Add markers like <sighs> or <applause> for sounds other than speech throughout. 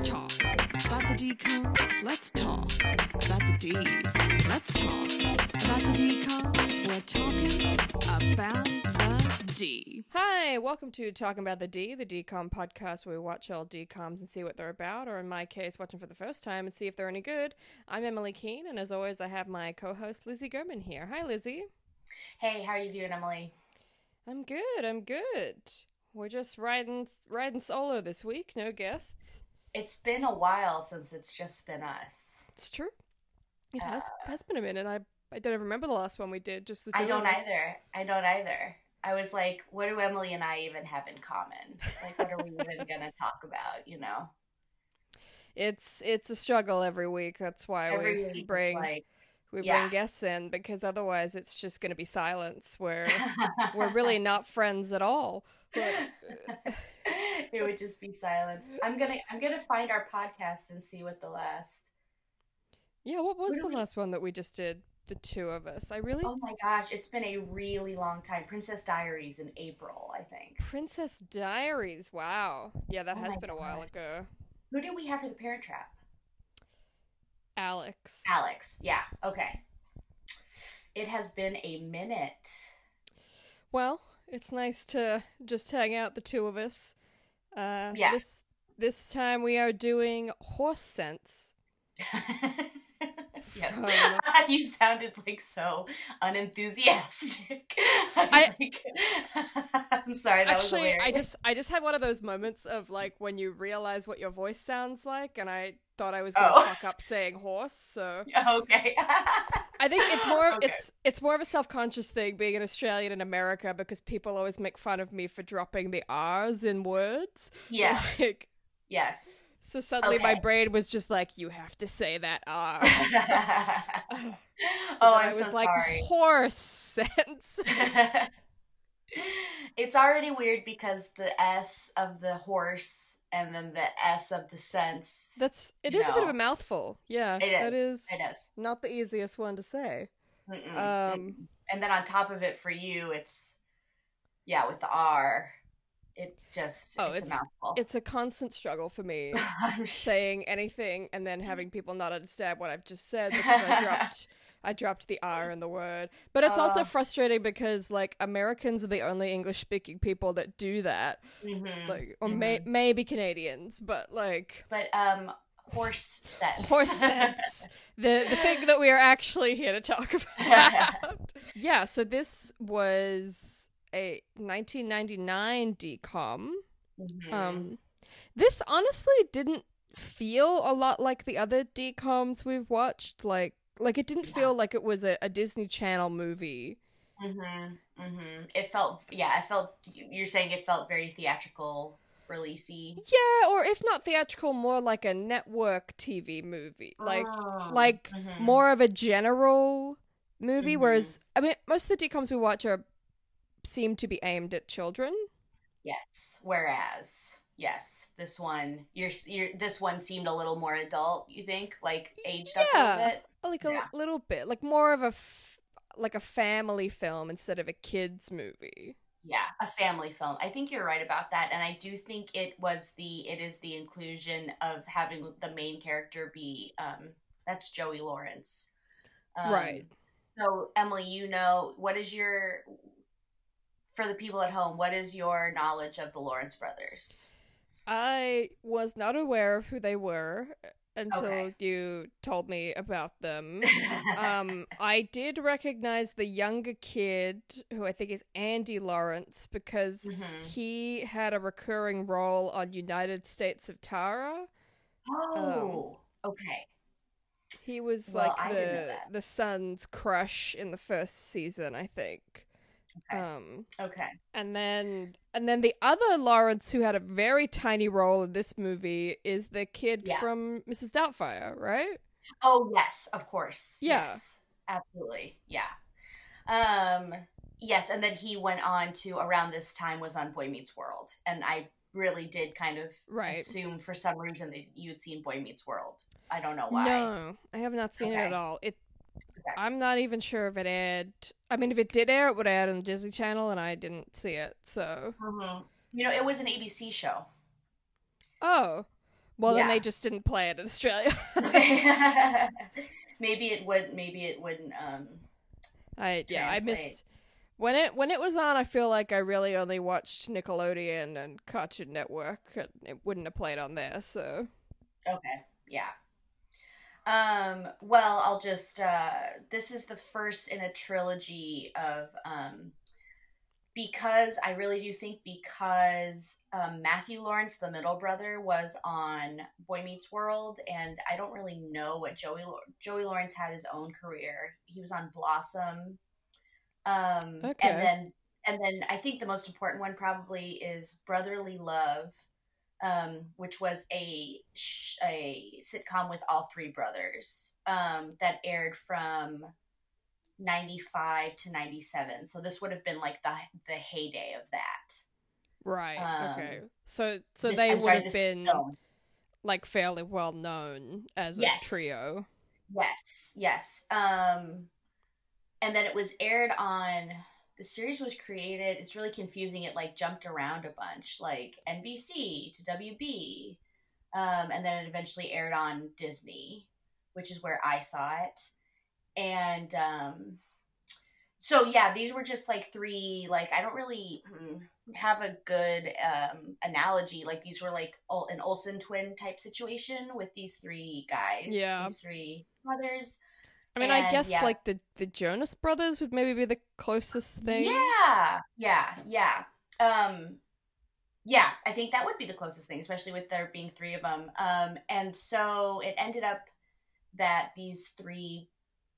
Let's talk about the decoms. Let's talk about the D. Let's talk about the decoms. We're talking about the D. Hi, welcome to Talking About the D, the decom podcast where we watch all decoms and see what they're about, or in my case, watch them for the first time and see if they're any good. I'm Emily Keene, and as always, I have my co-host Lizzie Gurman here. Hi, Lizzie. Hey, how are you doing, Emily? I'm good. I'm good. We're just riding riding solo this week. No guests. It's been a while since it's just been us. It's true. It has uh, has been a minute. I I don't remember the last one we did. Just the two I don't of us. either. I don't either. I was like, what do Emily and I even have in common? Like, what are we even <laughs> gonna talk about? You know, It's it's a struggle every week. That's why every we bring like, we yeah. bring guests in because otherwise it's just going to be silence. Where <laughs> we're really not friends at all. But, <laughs> it would just be silence. I'm gonna I'm gonna find our podcast and see what the last. yeah, what was What the we- last one that we just did? The two of us. I really Oh my gosh, it's been a really long time. Princess Diaries in April, I think. Princess Diaries. Wow. Yeah, that Oh has been a while ago. Who did we have for the Parent Trap? Alex. Alex. Yeah. Okay. It has been a minute. Well, it's nice to just hang out, the two of us. Uh, Yeah. This this time we are doing horse sense. <laughs> yes. <laughs> You sounded like so unenthusiastic. <laughs> I. I'm sorry. That Actually. I just I just had one of those moments of like when you realize what your voice sounds like, and I thought I was gonna Oh. fuck up saying horse. So okay. I think it's more of <gasps> Okay. it's it's more of a self conscious thing being an Australian in America because people always make fun of me for dropping the R's in words. <laughs> yes. Like, Yes. so suddenly my brain was just like, you have to say that R. <laughs> <laughs> oh, oh So then I'm I was so like sorry. horse sense. it's already weird because the S of the horse and then the S of the sense. That's it is a bit of a mouthful. Yeah, it is. that is It is. not the easiest one to say. Mm-mm, Um, and then on top of it, for you, it's yeah with the R. It just Oh, it's, it's- a mouthful. It's a constant struggle for me <laughs> saying anything and then having people not understand what I've just said <laughs> because I dropped I dropped the R in the word. But it's also Oh. frustrating because like Americans are the only English speaking people that do that. Mhm, Like or mhm. may- maybe Canadians, but like But um, horse sense. horse sense. <laughs> the the thing that we are actually here to talk <laughs> about. <laughs> yeah, so this was a 1999 decom. Mhm. Um this honestly didn't feel a lot like the other decoms we've watched like like it didn't Yeah. feel like it was a, a Disney Channel movie. Mhm. Mhm. It felt yeah. it felt you're saying it felt very theatrical, releasey. Yeah, or if not theatrical, more like a network TV movie. Like Mm, like mhm. more of a general movie Mhm. whereas I mean most of the decoms we watch are seem to be aimed at children. Yes. Whereas, yes, this one, you're, you're, this one seemed a little more adult. You think, like aged up a little bit? Like a Yeah. little bit, like more of a f- like a family film instead of a kids movie. Yeah, a family film. I think you're right about that, and I do think it was the, it is the inclusion of having the main character be, um, that's Joey Lawrence. Um, Right. So, Emily, you know, what is your, for the people at home, what is your knowledge of the Lawrence brothers? I was not aware of who they were until Okay. you told me about them. <laughs> um, I did recognize the younger kid, who I think is Andy Lawrence, because Mhm. he had a recurring role on United States of Tara. Oh, okay. He was Well, like I didn't know the the son's crush in the first season, I think. Okay. Um, Okay. and then and then the other Lawrence who had a very tiny role in this movie is the kid Yeah. from Mrs. Doubtfire, right? Oh yes, of course. Yeah. Yes, absolutely. Yeah. Um. Yes, and then he went on to around this time was on Boy Meets World, and I really did kind of Right. assume for some reason that you'd seen Boy Meets World. I don't know why. No, I have not seen it at all. It Okay. I'm not even sure if it aired. I mean, if it did air, it would air on the Disney Channel, and I didn't see it. So, Mhm. You know, it was an ABC show. oh, Well, then they just didn't play it in Australia. <laughs> maybe it would. Maybe it wouldn't. Um. I yeah, I missed when it when it was on. I feel like I really only watched Nickelodeon and Cartoon Network. and It wouldn't have played on there, so Okay. Yeah. Um. Well, I'll just. Uh. This is the first in a trilogy of. Um. Because I really do think because um, Matthew Lawrence, the middle brother, was on Boy Meets World, and I don't really know what Joey Joey Lawrence had his own career. He was on Blossom, um, Okay. and then and then I think the most important one probably is Brotherly Love, um, which was a a sitcom with all three brothers um, that aired from 95 to 97 so this would have been like the the heyday of that right. Um, okay, so so This- they I'm would sorry, have been film. like fairly well known as Yes. a trio. yes yes um and then it was aired on the series was created it's really confusing it like jumped around a bunch like nbc to wb um, and then it eventually aired on disney which is where i saw it. And um so yeah these were just like three like i don't really mm, have a good um analogy. Like these were like an olsen twin type situation with these three guys Yeah. these three brothers I mean, I guess yeah. like the the Jonas Brothers would maybe be the closest thing. Yeah, yeah, yeah. Um, yeah, I think that would be the closest thing, especially with there being three of them. Um, and so it ended up that these three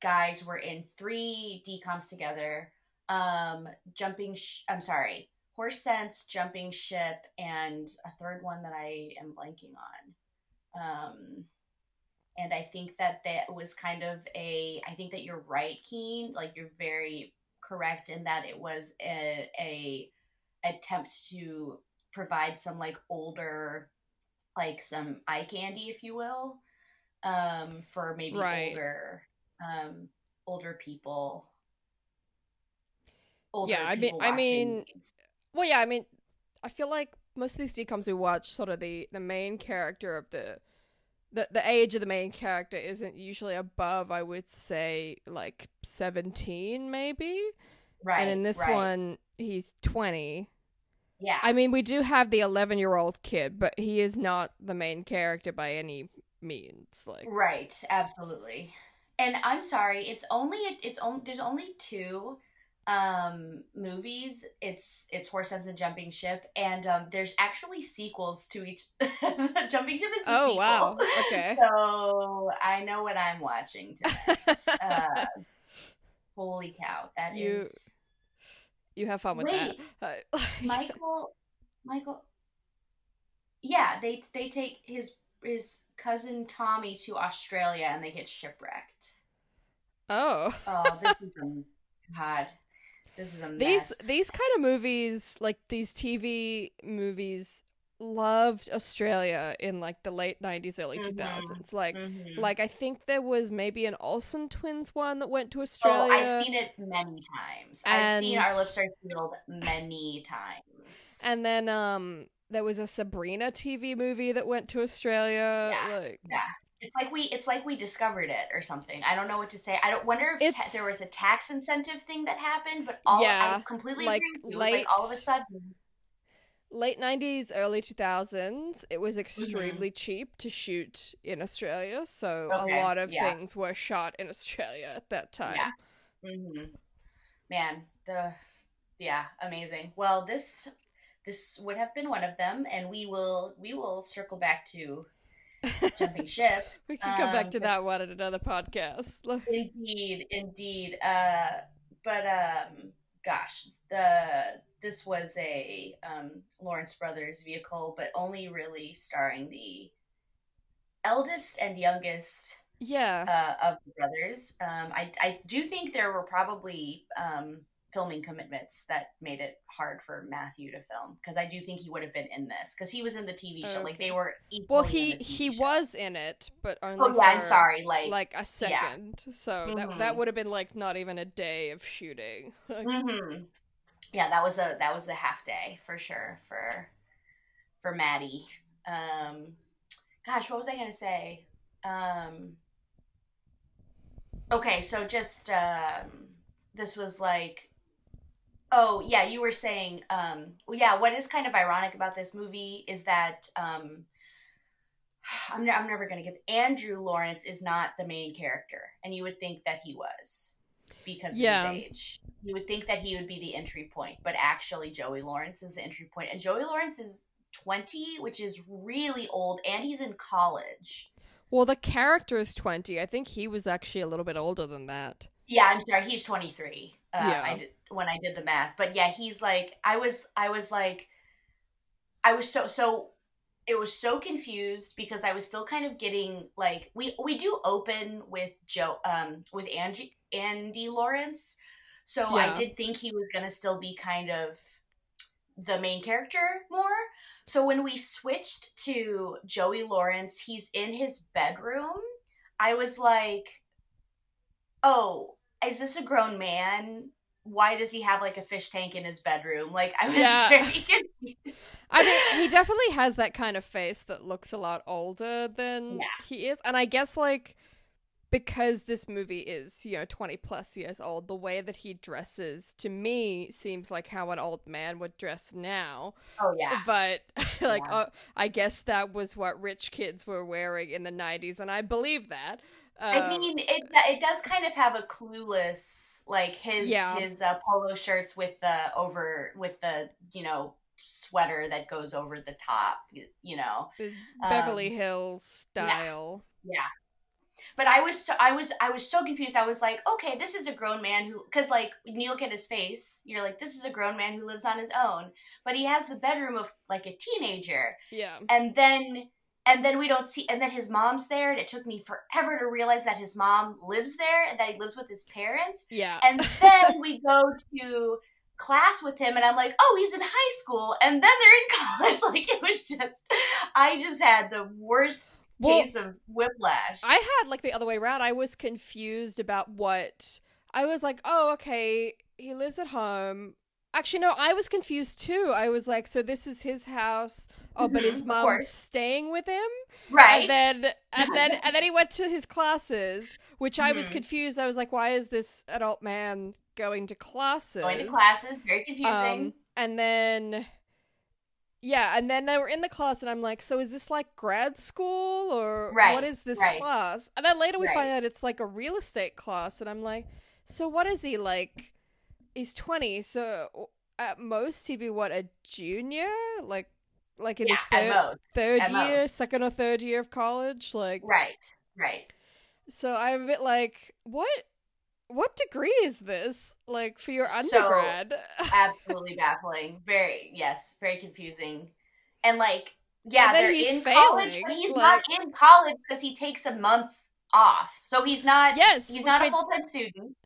guys were in three decoms together. Um, jumping. Sh- I'm sorry, horse sense, jumping ship, and a third one that I am blanking on. Um, and I think that that was kind of a. I think that you're right, Keen. Like you're very correct in that it was a, a attempt to provide some like older, like some eye candy, if you will, um, for maybe Right. older, um, older people. Older Yeah, I mean- people I mean, these. Well, yeah, I mean, I feel like most of these decoms we watch, sort of the the main character of the the the age of the main character isn't usually above, I would say, like seventeen, maybe. right, and in this right. one, he's twenty. yeah, I mean, we do have the eleven-year-old kid, but he is not the main character by any means. Like, Right, absolutely. And I'm sorry, it's only it's only there's only two um movies. It's it's Horse Sense and Jumping Ship and um there's actually sequels to each <laughs> Jumping Ship is a Oh, sequel. wow. Okay. <laughs> So I know what I'm watching tonight. <laughs> uh holy cow, that is You- you have fun with Wait, that. Uh, Michael Michael Yeah, they they take his his cousin Tommy to Australia and they get shipwrecked. oh. Oh, this is a God. This is a mess. these these kind of movies like these tv movies loved australia in like the late 90s early Mhm. 2000s like Mhm. like i think there was maybe an olsen twins one that went to Australia. Oh, I've seen it many times. I've seen Our Lips Are Sealed many times. and then um there was a sabrina tv movie that went to australia Yeah. like yeah, it's like we it's like we discovered it or something. I don't know what to say. I don't wonder if ta- there was a tax incentive thing that happened, but all Yeah, I completely like, agree with you. It was like all of a sudden. late 90s early 2000s it Mm-hmm. was extremely cheap to shoot in australia so Okay, a lot of yeah. things were shot in australia at that time Yeah. hmm Man, the yeah, amazing. Well, this this would have been one of them, and we will we will circle back to jumping <laughs> ship. we can come back Um, to but- that one in another podcast <laughs> Indeed, indeed. Uh, but um, gosh, the this was a um, Lawrence Brothers vehicle, but only really starring the eldest and youngest yeah uh, of the brothers. Um, I I do think there were probably um, filming commitments that made it hard for Matthew to film because I do think he would have been in this because he was in the TV show. Like they were equally well in he the TV he show. was in it but only Oh yeah, I'm for, sorry. Like, like a second so that Mhm. that would have been like not even a day of shooting <laughs> Like, hmm Yeah, that was a that was a half day for sure for for Maddie. Um, gosh, what was I gonna say? Um, okay, so just um, this was like, oh yeah, you were saying, um, well, yeah. What is kind of ironic about this movie is that um, <sighs> I'm, I'm never gonna get Andrew Lawrence is not the main character, and you would think that he was because Yeah. of his age. You would think that he would be the entry point, but actually Joey Lawrence is the entry point, and Joey Lawrence is 20, which is really old, and he's in college. Well, the character is 20. I think he was actually a little bit older than that. Yeah, I'm sorry, he's 23. Uh, Yeah. I did, when I did the math, but yeah, he's like I was I was like I was so so it was so confused because I was still kind of getting like we we do open with Joe um with Angie Andy Lawrence. So Yeah. I did think he was going to still be kind of the main character more. So when we switched to Joey Lawrence, he's in his bedroom. I was like, "Oh, is this a grown man? Why does he have like a fish tank in his bedroom?" Like I was Yeah. very <laughs> confused. I mean, he definitely has that kind of face that looks a lot older than Yeah. he is. And I guess, like, because this movie is, you know, 20 plus years old, the way that he dresses to me seems like how an old man would dress now. Oh yeah. But, <laughs> like, Yeah. uh, I guess that was what rich kids were wearing in the 90s, and I believe that. I Um, mean, it it does kind of have a clueless like his Yeah. his uh, polo shirts with the over with the you know sweater that goes over the top. You, know, his Beverly um, Hills style. yeah. But I was so, I was I was so confused. I was like, okay, this is a grown man who because like when you look at his face, you're like, this is a grown man who lives on his own. But he has the bedroom of like a teenager. Yeah. and then and then we don't see and then his mom's there and it took me forever to realize that his mom lives there and that he lives with his parents Yeah. and then we go to class with him and i'm like oh he's in high school and then they're in <laughs> college like it was just i just had the worst Well, case of whiplash I had like the other way around. I was confused about what I was like, oh, okay, he lives at home. Actually, no, I was confused too. I was like, so this is his house. Oh, but Mhm, his of mom's staying with him, right and then and then <laughs> and then he went to his classes, which I was Mhm. confused. I was like, why is this adult man going to classes? going to classes very confusing Um, and then, yeah, and then they were in the class, and I'm like, so is this like grad school or Right, what is this right. class? And then later we Right. find out it's like a real estate class, and I'm like, so what is he like? He's 20, so at most he'd be what a junior, like like in yeah his third, third at year, most. second or third year of college, like. right right So I'm a bit like, what? What degree is this? Like for your So- undergrad? <laughs> absolutely baffling. Very yes, very confusing. And like, yeah, they're he's in college, but he's like- not in college because he takes a month off. So he's not. yes, he's not a full time student.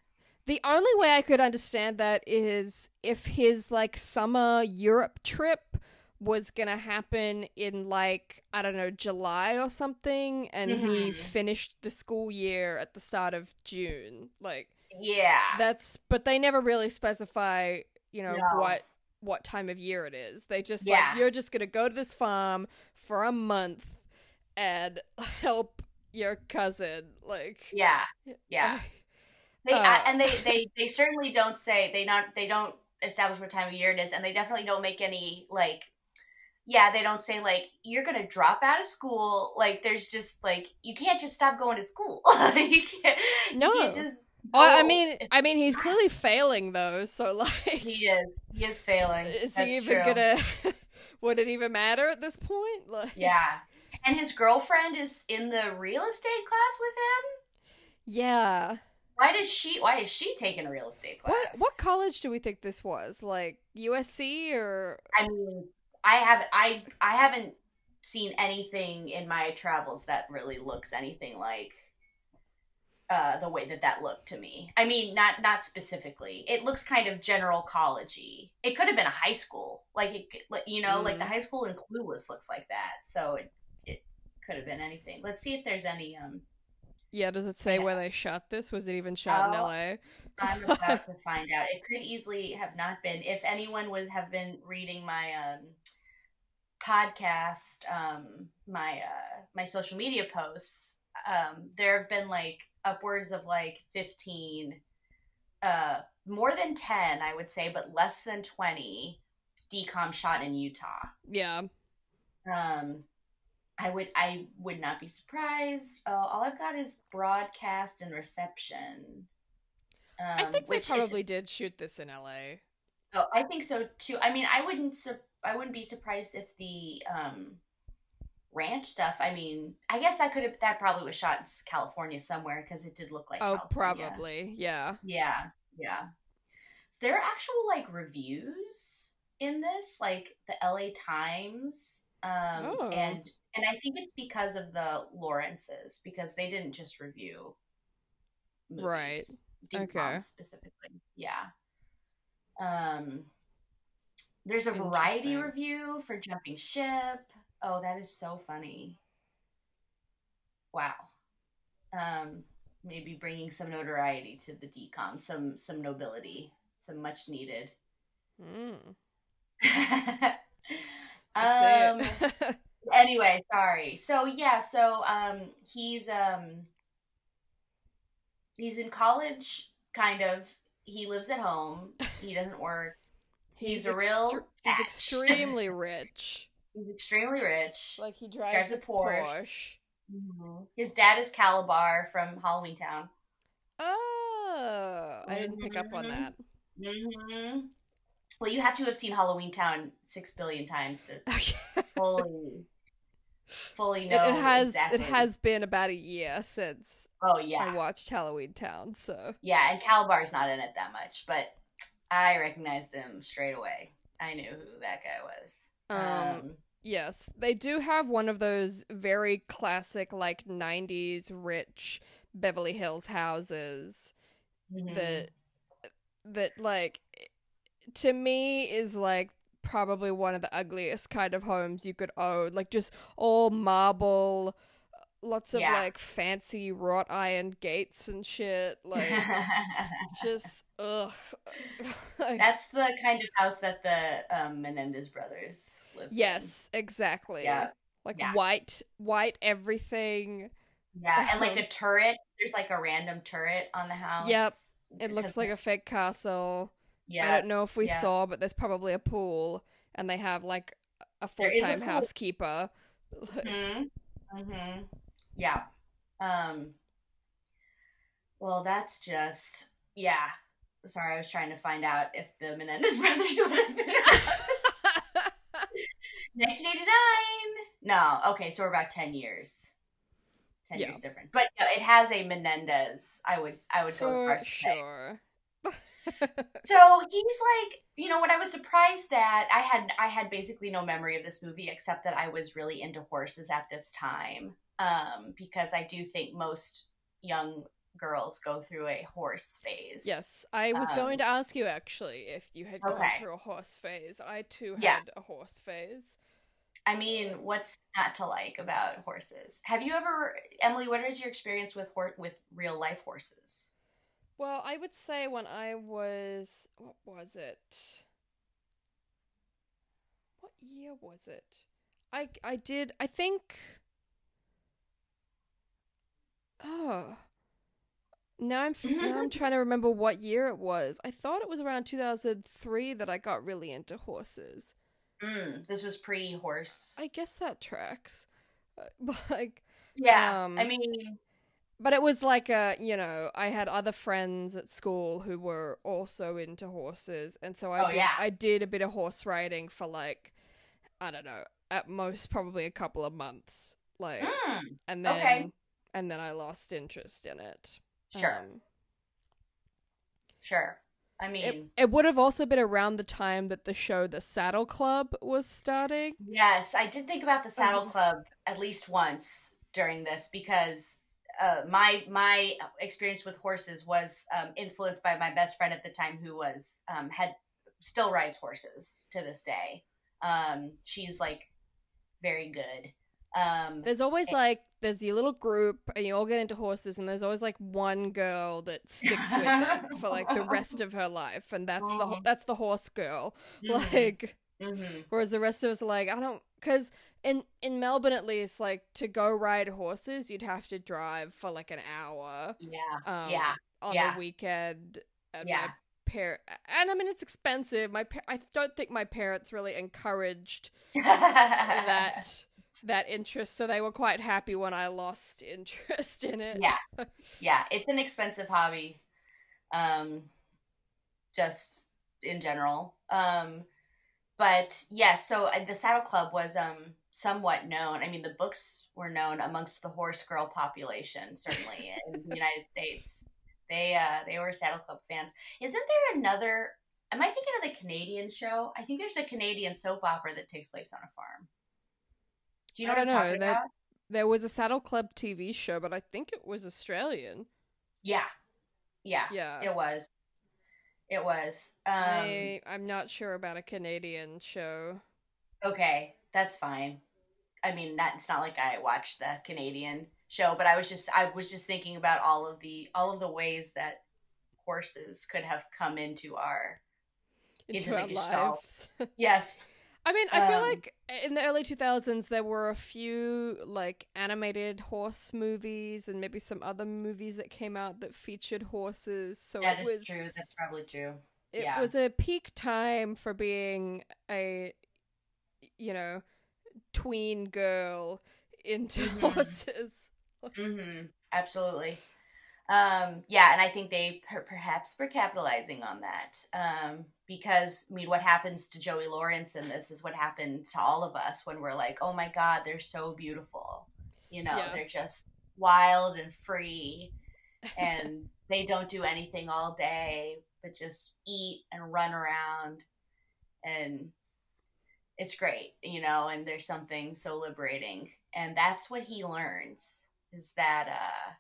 The only way I could understand that is if his like summer Europe trip was gonna happen in like I don't know July or something, and he Mhm. finished the school year at the start of June. Like Yeah, that's, but they never really specify, you know, No. what what time of year it is. They just Yeah. like you're just gonna go to this farm for a month and <laughs> help your cousin. Like yeah, yeah. <laughs> They Uh, and they they they certainly don't say they not they don't establish what time of year it is, and they definitely don't make any like. Yeah, they don't say like you're gonna drop out of school. Like, there's just like you can't just stop going to school. <laughs> you can't. No. you can't just. Well, I mean, I mean, he's <laughs> clearly failing though. So like, He is. He is failing. is That's he even true. gonna? <laughs> Would it even matter at this point? Like, Yeah. And his girlfriend is in the real estate class with him. yeah. Why does she? Why is she taking a real estate class? What what college do we think this was? Like USC or? I mean, I have I I haven't seen anything in my travels that really looks anything like uh the way that that looked to me. I mean, not not specifically. It looks kind of general collegey. It could have been a high school. Like it like, you know, like the Mm. high school in Clueless looks like that. So it it could have been anything. Let's see if there's any um Yeah. Does it say Yeah. where they shot this? Was it even shot in Oh. LA? I'm about to <laughs> find out. It could easily have not been. If anyone would have been reading my um, podcast, um, my uh, my social media posts, um, there have been like upwards of like 15, uh, more than 10, I would say, but less than 20 decom shot in Utah. Yeah. Um, I would I would not be surprised. Uh, all I've got is broadcast and reception. Um, I think they probably did shoot this in LA. oh, I think so too. I mean, I wouldn't. Su- I wouldn't be surprised if the um, ranch stuff. I mean, I guess that could have. That probably was shot in California somewhere because it did look like. oh, California. probably. Yeah. Yeah, yeah. There are actual like reviews in this, like the LA Times, um, Oh. and and I think it's because of the Lawrences because they didn't just review movies, Right. Okay. specifically. Yeah. Um, there's a variety review for Jumping Ship. Oh, that is so funny. Wow. Um, maybe bringing some notoriety to the decom, some some nobility, some much needed. <laughs> Mm. um, I see it. Anyway, sorry. So yeah, so um he's um he's in college kind of. He lives at home. He doesn't work. <laughs> He's a real extre-. He's extremely <laughs> rich. He's extremely rich. Like he drives, Drives a Porsche. Porsche. Mhm. His dad is Kalabar from Halloween Town. Oh, I didn't pick up on that. hmm Well, you have to have seen Halloween Town six billion times to <laughs> it, fully, fully it know. has exactly. it has been about a year since Oh yeah, I watched Halloween Town, so yeah, and Kalabar's not in it that much, but I recognized him straight away. I knew who that guy was. um yes, they do have one of those very classic like 90s rich Beverly Hills houses mhm. that that like to me is like probably one of the ugliest kind of homes you could own like just all marble lots of Yeah. like fancy wrought iron gates and shit <laughs> like just ugh <laughs> Like, That's the kind of house that the um, Menendez brothers lived in. yes exactly Yeah. like Yeah. white white everything Yeah, and like a turret. There's like a random turret on the house. Yep, it looks like a fake castle I don't know if we yeah. saw, but there's probably a pool, and they have like a full There is a time housekeeper. <laughs> hmm hmm Yeah. Um. Well, that's just yeah. Sorry, I was trying to find out if the Menendez <laughs> brothers would have been. 1989. <laughs> No. Okay, so we're about 10 years. 10 Yeah. years different. But no, it has a Menendez. I would I would go For as far as sure. So he's like, you know, what I was surprised at, I had I had basically no memory of this movie except that I was really into horses at this time. Um, because I do think most young girls go through a horse phase. yes, I was Um, going to ask you actually if you had gone through a horse phase. I too had Yeah. a horse phase. I mean, what's not to like about horses? Have you ever, Emily? What is your experience with with real life horses? Well, I would say when I was what was it? What year was it? I I did I think Oh. Now I'm f- now I'm trying to <laughs> remember what year it was. I thought it was around 2003 that I got really into horses. Mm, this was pre horse. I guess that tracks. Uh, <laughs> like Yeah, um, I mean, but it was like a, you know, I had other friends at school who were also into horses, and so I Oh, did yeah. I did a bit of horse riding for like I don't know, at most probably a couple of months. Like mm, and then okay. and then I lost interest in it. sure, Um, sure. I mean, it would have also been around the time that the show The Saddle Club was starting. yes, I did think about the Saddle Mhm. Club at least once during this because uh, my my experience with horses was um, influenced by my best friend at the time who was um, had still rides horses to this day. Um, she's like very good. Um, There's always Eh. like there's your little group and you all get into horses and there's always like one girl that sticks with <laughs> it for like the rest of her life and that's the Mhm. that's the horse girl <laughs> mhm, like mhm. whereas the rest of us are like I don't cuz in in Melbourne at least, like to go ride horses, you'd have to drive for like an hour. Yeah. Um, Yeah. On yeah. the weekend, and Yeah. my par- and I mean it's expensive. My I don't think my parents really encouraged that <laughs> that interest, so they were quite happy when I lost interest in it. yeah. <laughs> Yeah. It's an expensive hobby. Um, just in general. Um, but yeah, so uh, the Saddle Club was um somewhat known. I mean, the books were known amongst the horse girl population, certainly in the United States. They uh they were Saddle Club fans. Isn't there another? Am I thinking of the Canadian show? I think there's a Canadian soap opera that takes place on a farm. Do you know I what I'm know, talking that- about? There was a Saddle Club TV show, but I think it was Australian. Yeah, yeah, Yeah. it was. It was. Um, I I'm not sure about a Canadian show. Okay, that's fine. I mean, that it's not like I watched the Canadian show, but I was just I was just thinking about all of the all of the ways that horses could have come into our into, Into our lives. <laughs> yes. I mean, I feel Um, like in the early 2000s there were a few like animated horse movies and maybe some other movies that came out that featured horses. So That it is was true. That's probably true. it yeah. was a peak time for being a you know, tween girl into Mhm. horses. hmm Absolutely. Um, yeah, and I think they per- perhaps were capitalizing on that um, because I mean, what happens to Joey Lawrence in this is what happened to all of us when we're like, "Oh my God, they're so beautiful," you know, Yeah. they're just wild and free, and <laughs> they don't do anything all day but just eat and run around, and it's great, you know. And there's something so liberating, and that's what he learns is that uh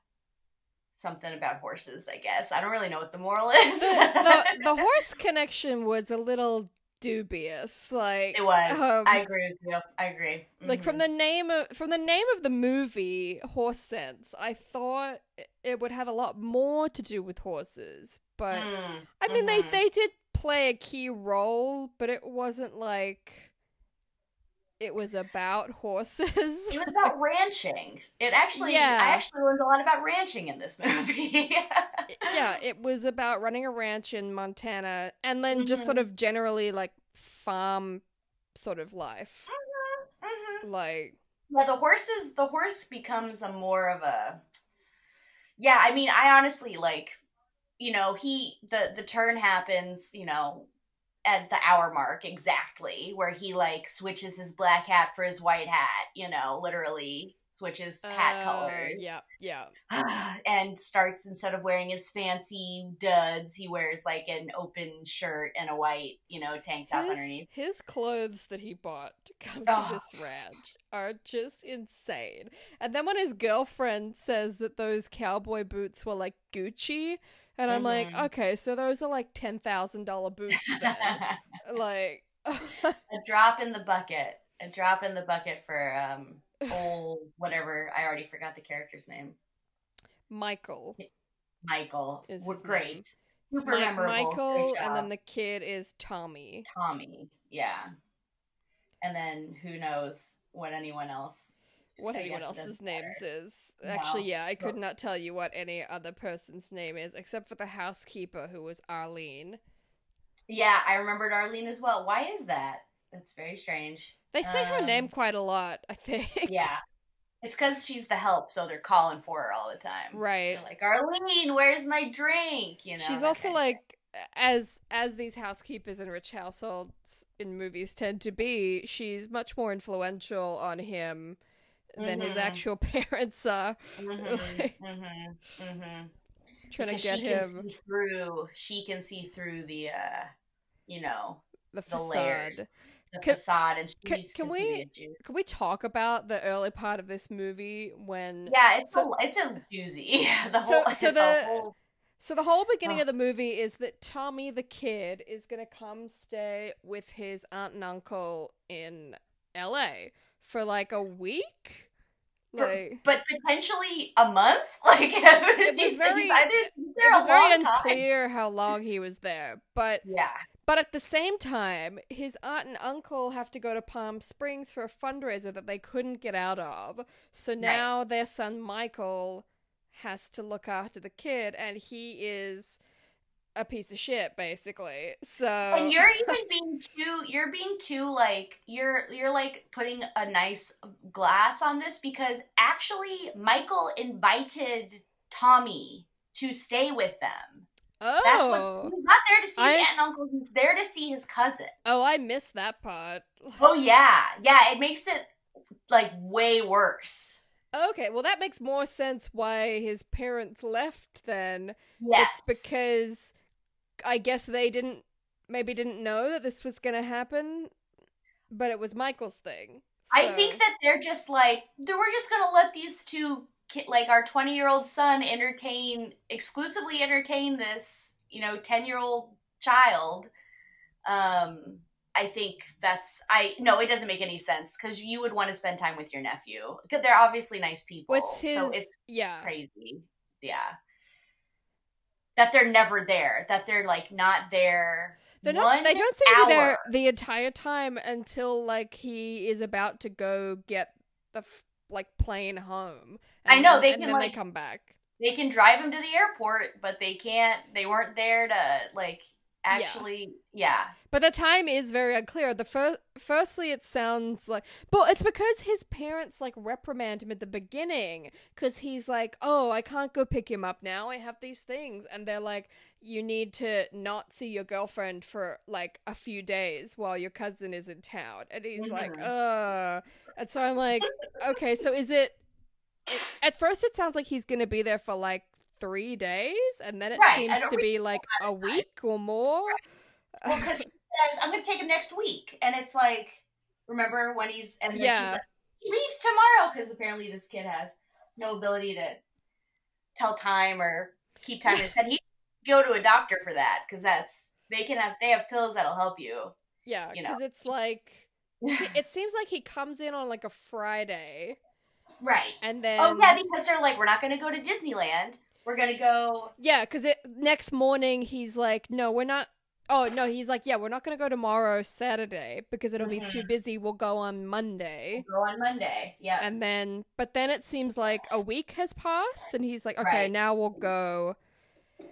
something about horses i guess i don't really know what the moral is the, the the <laughs> horse connection was a little dubious. Like it was um, i agree with you i agree like from Mhm. the name of from the name of the movie horse sense i thought it would have a lot more to do with horses but Mm, i mean they mhm. they did play a key role but it wasn't like it was about horses it was about ranching it actually Yeah. i actually learned a lot about ranching in this <laughs> movie yeah it was about running a ranch in montana and then just sort Mhm. of generally like farm sort of life Mhm. like yeah the horses the horse becomes a more of a yeah i mean i honestly like you know he the the turn happens you know at the hour mark exactly where he like switches his black hat for his white hat you know literally switches hat uh, colors yeah yeah <sighs> and starts instead of wearing his fancy duds he wears like an open shirt and a white you know tank top his, underneath his clothes that he bought to come Oh. to this ranch are just insane. And then when his girlfriend says that those cowboy boots were like Gucci, and I'm like, Mhm. okay, so those are like ten thousand dollar boots <laughs> like, <laughs> a drop in the bucket. A drop in the bucket for um old whatever. I already forgot the character's name. Michael. michael. Is great. Name. super Mi- memorable. Michael, and then the kid is Tommy. tommy. Yeah. And then who knows what anyone else What I anyone else's names is. Actually, No. yeah, I could Well- not tell you what any other person's name is, except for the housekeeper who was Arlene. yeah i remembered arlene as well why is that that's very strange They say her Um, name quite a lot, I think. yeah it's because she's the help so they're calling for her all the time Right. They're like arlene where's my drink you know She's also like as as these housekeepers in rich households in movies tend to be, she's much more influential on him than his Mhm. actual <laughs> parents are. thing. Mhm, mhm, mhm. Trying because to get she him can see through she can see through the uh you know the the layers the Can- facade and she can- can, can we- Can we talk about the early part of this movie when yeah it's So- a it's a doozy <laughs> the whole <laughs> so the- whole So the whole beginning Ugh. of the movie is that Tommy the kid is gonna come stay with his aunt and uncle in L.A. for like a week. Like but potentially a month <laughs> like <laughs> it was very- it was very long time. unclear how long he was there, but <laughs> yeah But at the same time, his aunt and uncle have to go to Palm Springs for a fundraiser that they couldn't get out of. So now their son Michael has to look after the kid, and he is a piece of shit, basically. So And you're even being too you're being too like you're you're like putting a nice glass on this because actually Michael invited Tommy to stay with them. oh, That's what oh. he's not there to see I- his aunt and uncle, he's there to see his cousin. oh, I missed that part. <laughs> Oh yeah. Yeah, it makes it like way worse. Okay, well that makes more sense why his parents left then. Yes. It's because I guess they didn't maybe didn't know that this was gonna happen, but it was Michael's thing. I think that they're just like they we're just gonna let these two ki- like our 20 year old son entertain exclusively entertain this you know 10 year old child um i think that's i no it doesn't make any sense because you would want to spend time with your nephew because they're obviously nice people what's his so it's yeah. crazy yeah that they're never there that they're like not there They're not. They don't seem be there the entire time until like he is about to go get the f- like plane home. I know, they and can, then they come back. they can drive him to the airport, but they can't. They weren't there to like actually. Yeah, But the time is very unclear. The first, firstly, it sounds like, but it's because his parents like reprimand him at the beginning because he's like, "Oh, I can't go pick him up now. I have these things," and they're like, "You need to not see your girlfriend for like a few days while your cousin is in town," and he's like, Mhm. "Uh," and so I'm like, "Okay, so is it?" it at first, it sounds like he's gonna be there for like three days, and then it Right, seems to be like a week or more. well, because he says I'm going to take him next week, and it's like, remember when he's and then she's Yeah. like, he leaves tomorrow because apparently this kid has no ability to tell time or keep time. and he go to a doctor for that because that's they can have they have pills that'll help you. Yeah, you know. because it's like <laughs> it seems like he comes in on like a Friday, right. and then Oh yeah, because they're like, we're not going to go to Disneyland. We're going to go. yeah, because it next morning he's like, no, we're not. Oh no, he's like, yeah, we're not gonna go tomorrow, Saturday, because it'll be too Mhm. busy. We'll go on Monday. Go on Monday. Yeah. And then, but then it seems like a week has passed, and he's like, okay, Right. now we'll go.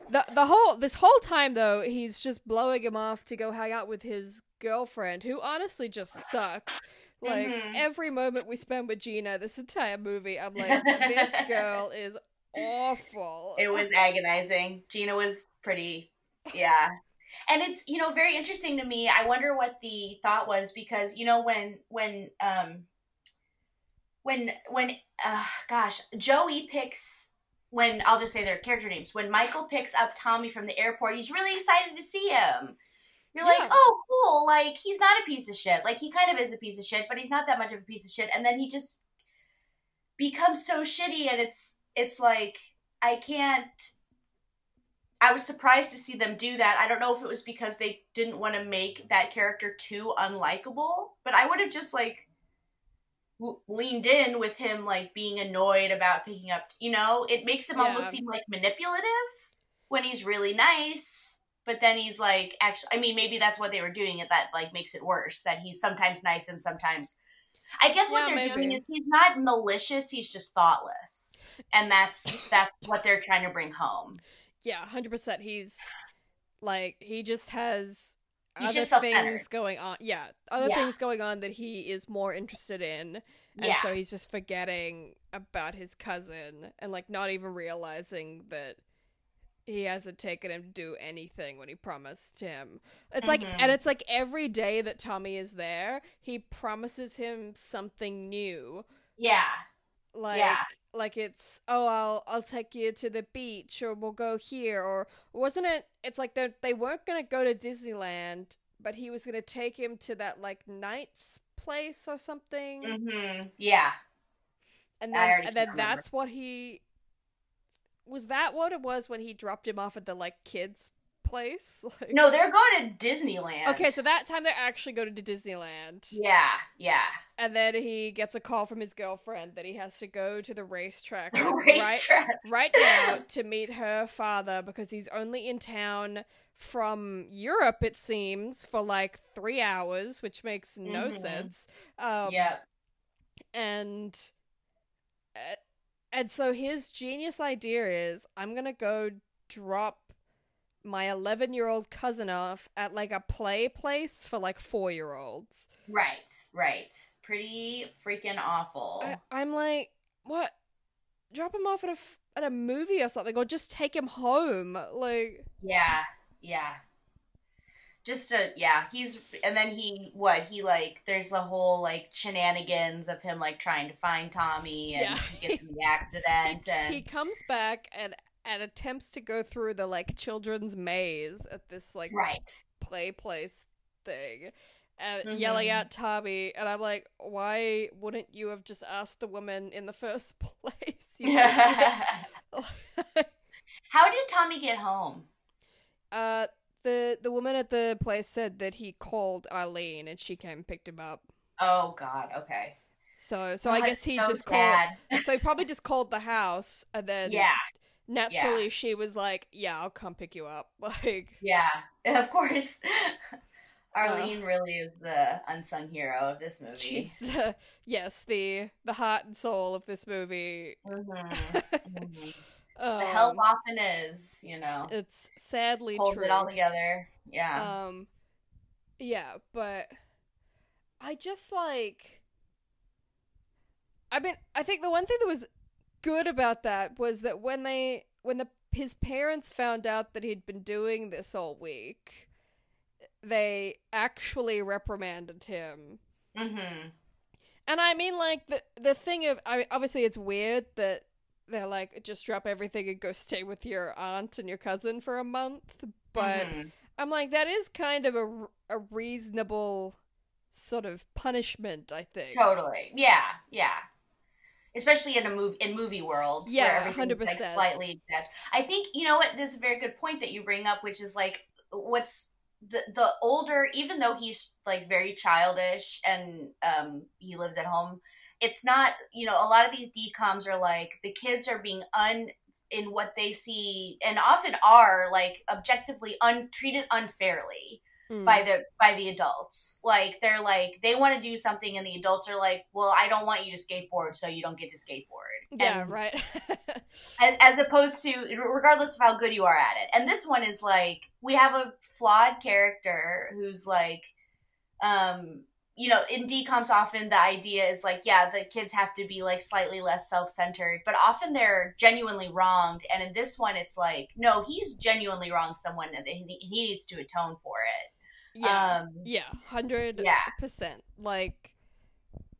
The the whole this whole time though, he's just blowing him off to go hang out with his girlfriend, who honestly just sucks. Like Mhm. every moment we spend with Gina, this entire movie, I'm like, <laughs> this girl is awful. It was agonizing. Gina was pretty, yeah. And it's you know very interesting to me. I wonder what the thought was because you know when when um when when uh, gosh Joey picks when I'll just say their character names when Michael picks up Tommy from the airport, he's really excited to see him. You're Yeah. like, oh, cool. Like he's not a piece of shit. Like he kind of is a piece of shit, but he's not that much of a piece of shit. And then he just becomes so shitty, and it's it's like I can't. I was surprised to see them do that. I don't know if it was because they didn't want to make that character too unlikable, but I would have just like leaned in with him like being annoyed about picking up, you know, it makes him almost seem like manipulative when he's really nice, but then he's like actually I mean maybe that's what they were doing it that like makes it worse that he's sometimes nice and sometimes I guess what Yeah, they're doing is he's not malicious, he's just thoughtless. And that's <sighs> that's what they're trying to bring home. yeah, hundred percent. He's like he just has He's other just things going on. Yeah, other Yeah. things going on that he is more interested in, and yeah. so he's just forgetting about his cousin and like not even realizing that he hasn't taken him to do anything when he promised him. It's like Mhm. and it's like every day that Tommy is there, he promises him something new. yeah. Like Yeah. like it's oh I'll I'll take you to the beach or we'll go here or wasn't it it's like they they weren't gonna go to Disneyland but he was gonna take him to that like Knights place or something Mhm. Yeah. and then and then remember. that's what he was that what it was when he dropped him off at the like kids place? <laughs> Like... No, they're going to Disneyland. Okay, so that time they actually go to Disneyland. Yeah, yeah. And then he gets a call from his girlfriend that he has to go to the racetrack, <laughs> The racetrack. right, right now to meet her father because he's only in town from Europe, it seems, for like three hours, which makes no Mhm. sense. Um, yeah. and uh, and so his genius idea is I'm gonna go drop my 11 year old cousin off at like a play place for like four year olds. Right, right. Pretty freaking awful. I, I'm like, what? Drop him off at a at a movie or something, or just take him home. Like, Yeah, yeah. Just a yeah, he's and then he what he like there's the whole like shenanigans of him like trying to find Tommy and Yeah. he gets in the <laughs> he, accident and he comes back and and attempts to go through the like children's maze at this like right. play place thing and yelling Mhm. at Tommy and I'm like, why wouldn't you have just asked the woman in the <laughs> first place? Know? <laughs> How did Tommy get home? <laughs> uh the the woman at the place said that he called Eileen and she came and picked him up. Oh God. Okay. So so I guess he so just sad. called so he probably just called the house and then Yeah. Naturally she was like, Yeah, I'll come pick you up. <laughs> Like Yeah. <laughs> Of course. <laughs> Arlene really is the unsung hero of this movie. she's the yes, the the heart and soul of this movie. Mhm, mhm. Um, the help often is, you know, It's sadly holds true. it all together. Yeah. Um, yeah, but I just like. I mean, I think the one thing that was good about that was that when they, when the his parents found out that he'd been doing this all week, they actually reprimanded him. mm-hmm. And I mean, like the the thing of, I mean, obviously it's weird that they're like just drop everything and go <laughs> stay with your aunt and your cousin for a month, but. Mhm. I'm like, that is kind of a, a reasonable sort of punishment, I think. Totally. Yeah. Yeah. Especially in a movie in movie world, Yeah, where everything's, like 100%. slightly exempt. I think you know what. This is a very good point that you bring up, which is like what's the the older, even though he's like very childish and um he lives at home. It's not, you know, a lot of these DCOMs are like the kids are being un in what they see and often are like objectively untreated unfairly. Mm. by the by the adults. Like they're like they want to do something and the adults are like, "Well, I don't want you to skateboard, so you don't get to skateboard." yeah, And right. <laughs> as, as opposed to regardless of how good you are at it. And this one is like we have a flawed character who's like um you know, in DCOMs often the idea is like, yeah, the kids have to be like slightly less self-centered, but often they're genuinely wronged. And in this one, it's like, no, he's genuinely wronged someone, and he he needs to atone for. Yeah, Um, yeah, hundred yeah. percent. Like,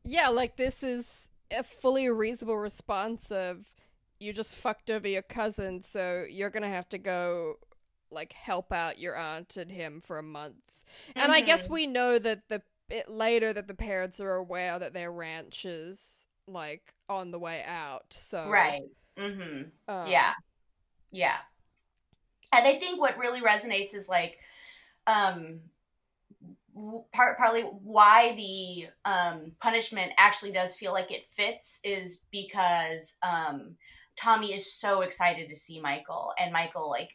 yeah, like this is a fully reasonable response of you just fucked over your cousin, so you're gonna have to go like help out your aunt and him for a month. And I guess Mhm. we know that the it later that the parents are aware that their ranch is like on the way out. So Right. Mm-hmm. um, yeah. Yeah. And I think what really resonates is like, um, part partly why the um punishment actually does feel like it fits is because um Tommy is so excited to see Michael, and Michael like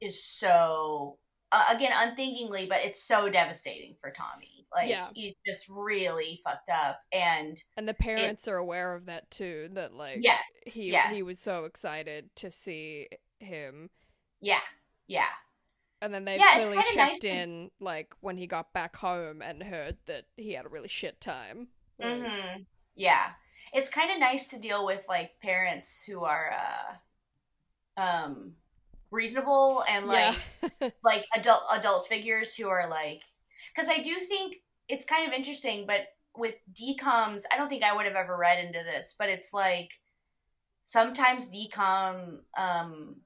is so uh, again unthinkingly, but it's so devastating for Tommy. Like Yeah. he's just really fucked up, and and the parents are aware of that too. That like yes, he yes. he was so excited to see him, yeah, yeah. And then they Yeah, clearly checked nice to- in like when he got back home and heard that he had a really shit time. Like, hmm Yeah, it's kind of nice to deal with like parents who are uh, um reasonable and like yeah. <laughs> like adult adult figures who are like because I do think it's kind of interesting, but with DCOMs, I don't think I would have ever read into this, but it's like sometimes DCOM um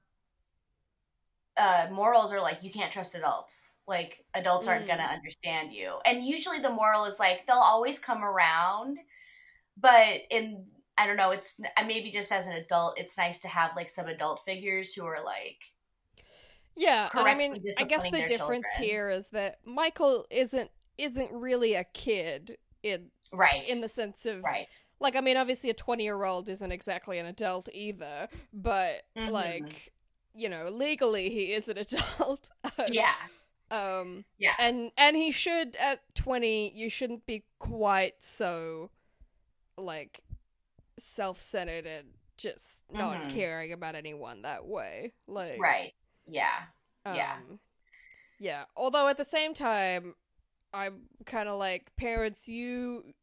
uh morals are like you can't trust adults. Like adults aren't Mm. gonna understand you. And usually the moral is like they'll always come around, but in I don't know, it's maybe just as an adult, it's nice to have like some adult figures who are like Yeah, and I mean, I guess the difference children. here is that Michael isn't isn't really a kid in right in the sense of right like I mean, obviously a twenty year old isn't exactly an adult either, but Mhm. like you know, legally he is an <laughs> adult. yeah Um Yeah. And and he should at 20 you shouldn't be quite so like self-centered and just not Mhm. caring about anyone that way. Like right yeah yeah. um, Yeah. Although at the same time I'm kind of like parents you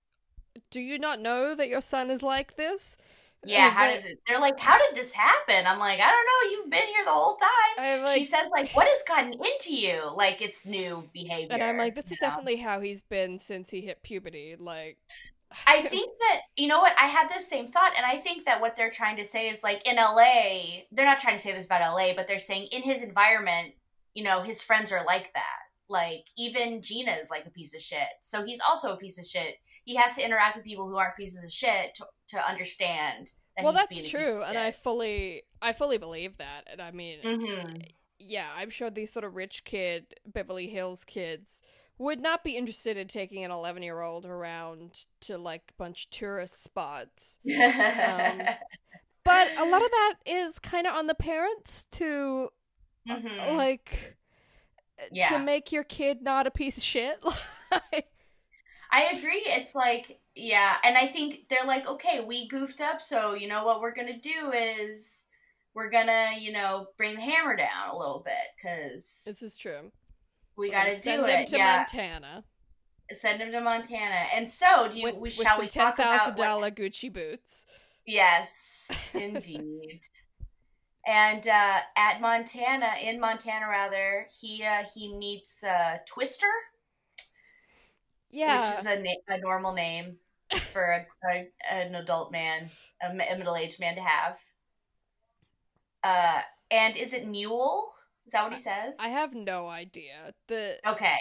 do you not know that your son is like this? Yeah how did it, they're like how did this happen i'm like i don't know you've been here the whole time like she says like what has gotten into you like it's new behavior and I'm like this is know? definitely how he's been since he hit puberty like I <laughs> think that you know what I had this same thought, and I think that what they're trying to say is like in LA, they're not trying to say this about LA, but they're saying in his environment, you know, his friends are like that. Like even Gina is like a piece of shit, so he's also a piece of shit. He has to interact with people who aren't pieces of shit to to understand. That well that's true and i fully i fully believe that and i mean Mhm. yeah i'm sure these sort of rich kid beverly hills kids would not be interested in taking an 11 year old around to like a bunch of tourist spots Um, <laughs> but a lot of that is kind of on the parents to uh, Mhm. like Yeah. to make your kid not a piece of shit <laughs> Like, I agree. It's like, yeah, and I think they're like, okay, we goofed up, so you know what we're gonna do is we're gonna, you know, bring the hammer down a little bit because this is true we We're gonna gotta send do him it. to yeah, montana send him to Montana. And so, do you? with, we, with shall we talk about $10000 gucci boots Yes, <laughs> indeed. and uh, at Montana, in Montana, rather, he uh, he meets uh, Twister. Yeah which is a, na- a normal name for a, a, an adult man, a, a middle aged man to have. Uh, and is it Mule? Is that what he says? I have no idea. The Okay.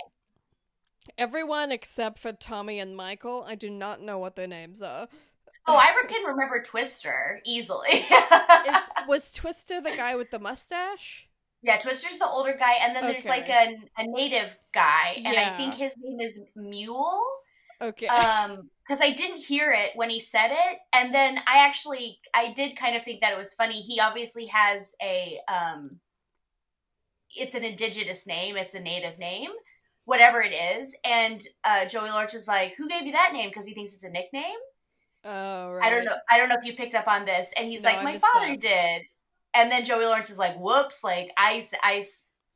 everyone except for Tommy and Michael, I do not know what their names are. Oh, I can remember Twister easily. <laughs> Is was Twister the guy with the mustache? Yeah, Twister's the older guy, and then there's like a, a native guy, and I think his name is Mule. Okay. um because i didn't hear it when he said it and then i actually i did kind of think that it was funny he obviously has a um it's an indigenous name it's a native name whatever it is and uh joey lawrence is like who gave you that name because he thinks it's a nickname oh right. i don't know i don't know if you picked up on this and he's No, like my father that. did and then joey lawrence is like whoops like I, I,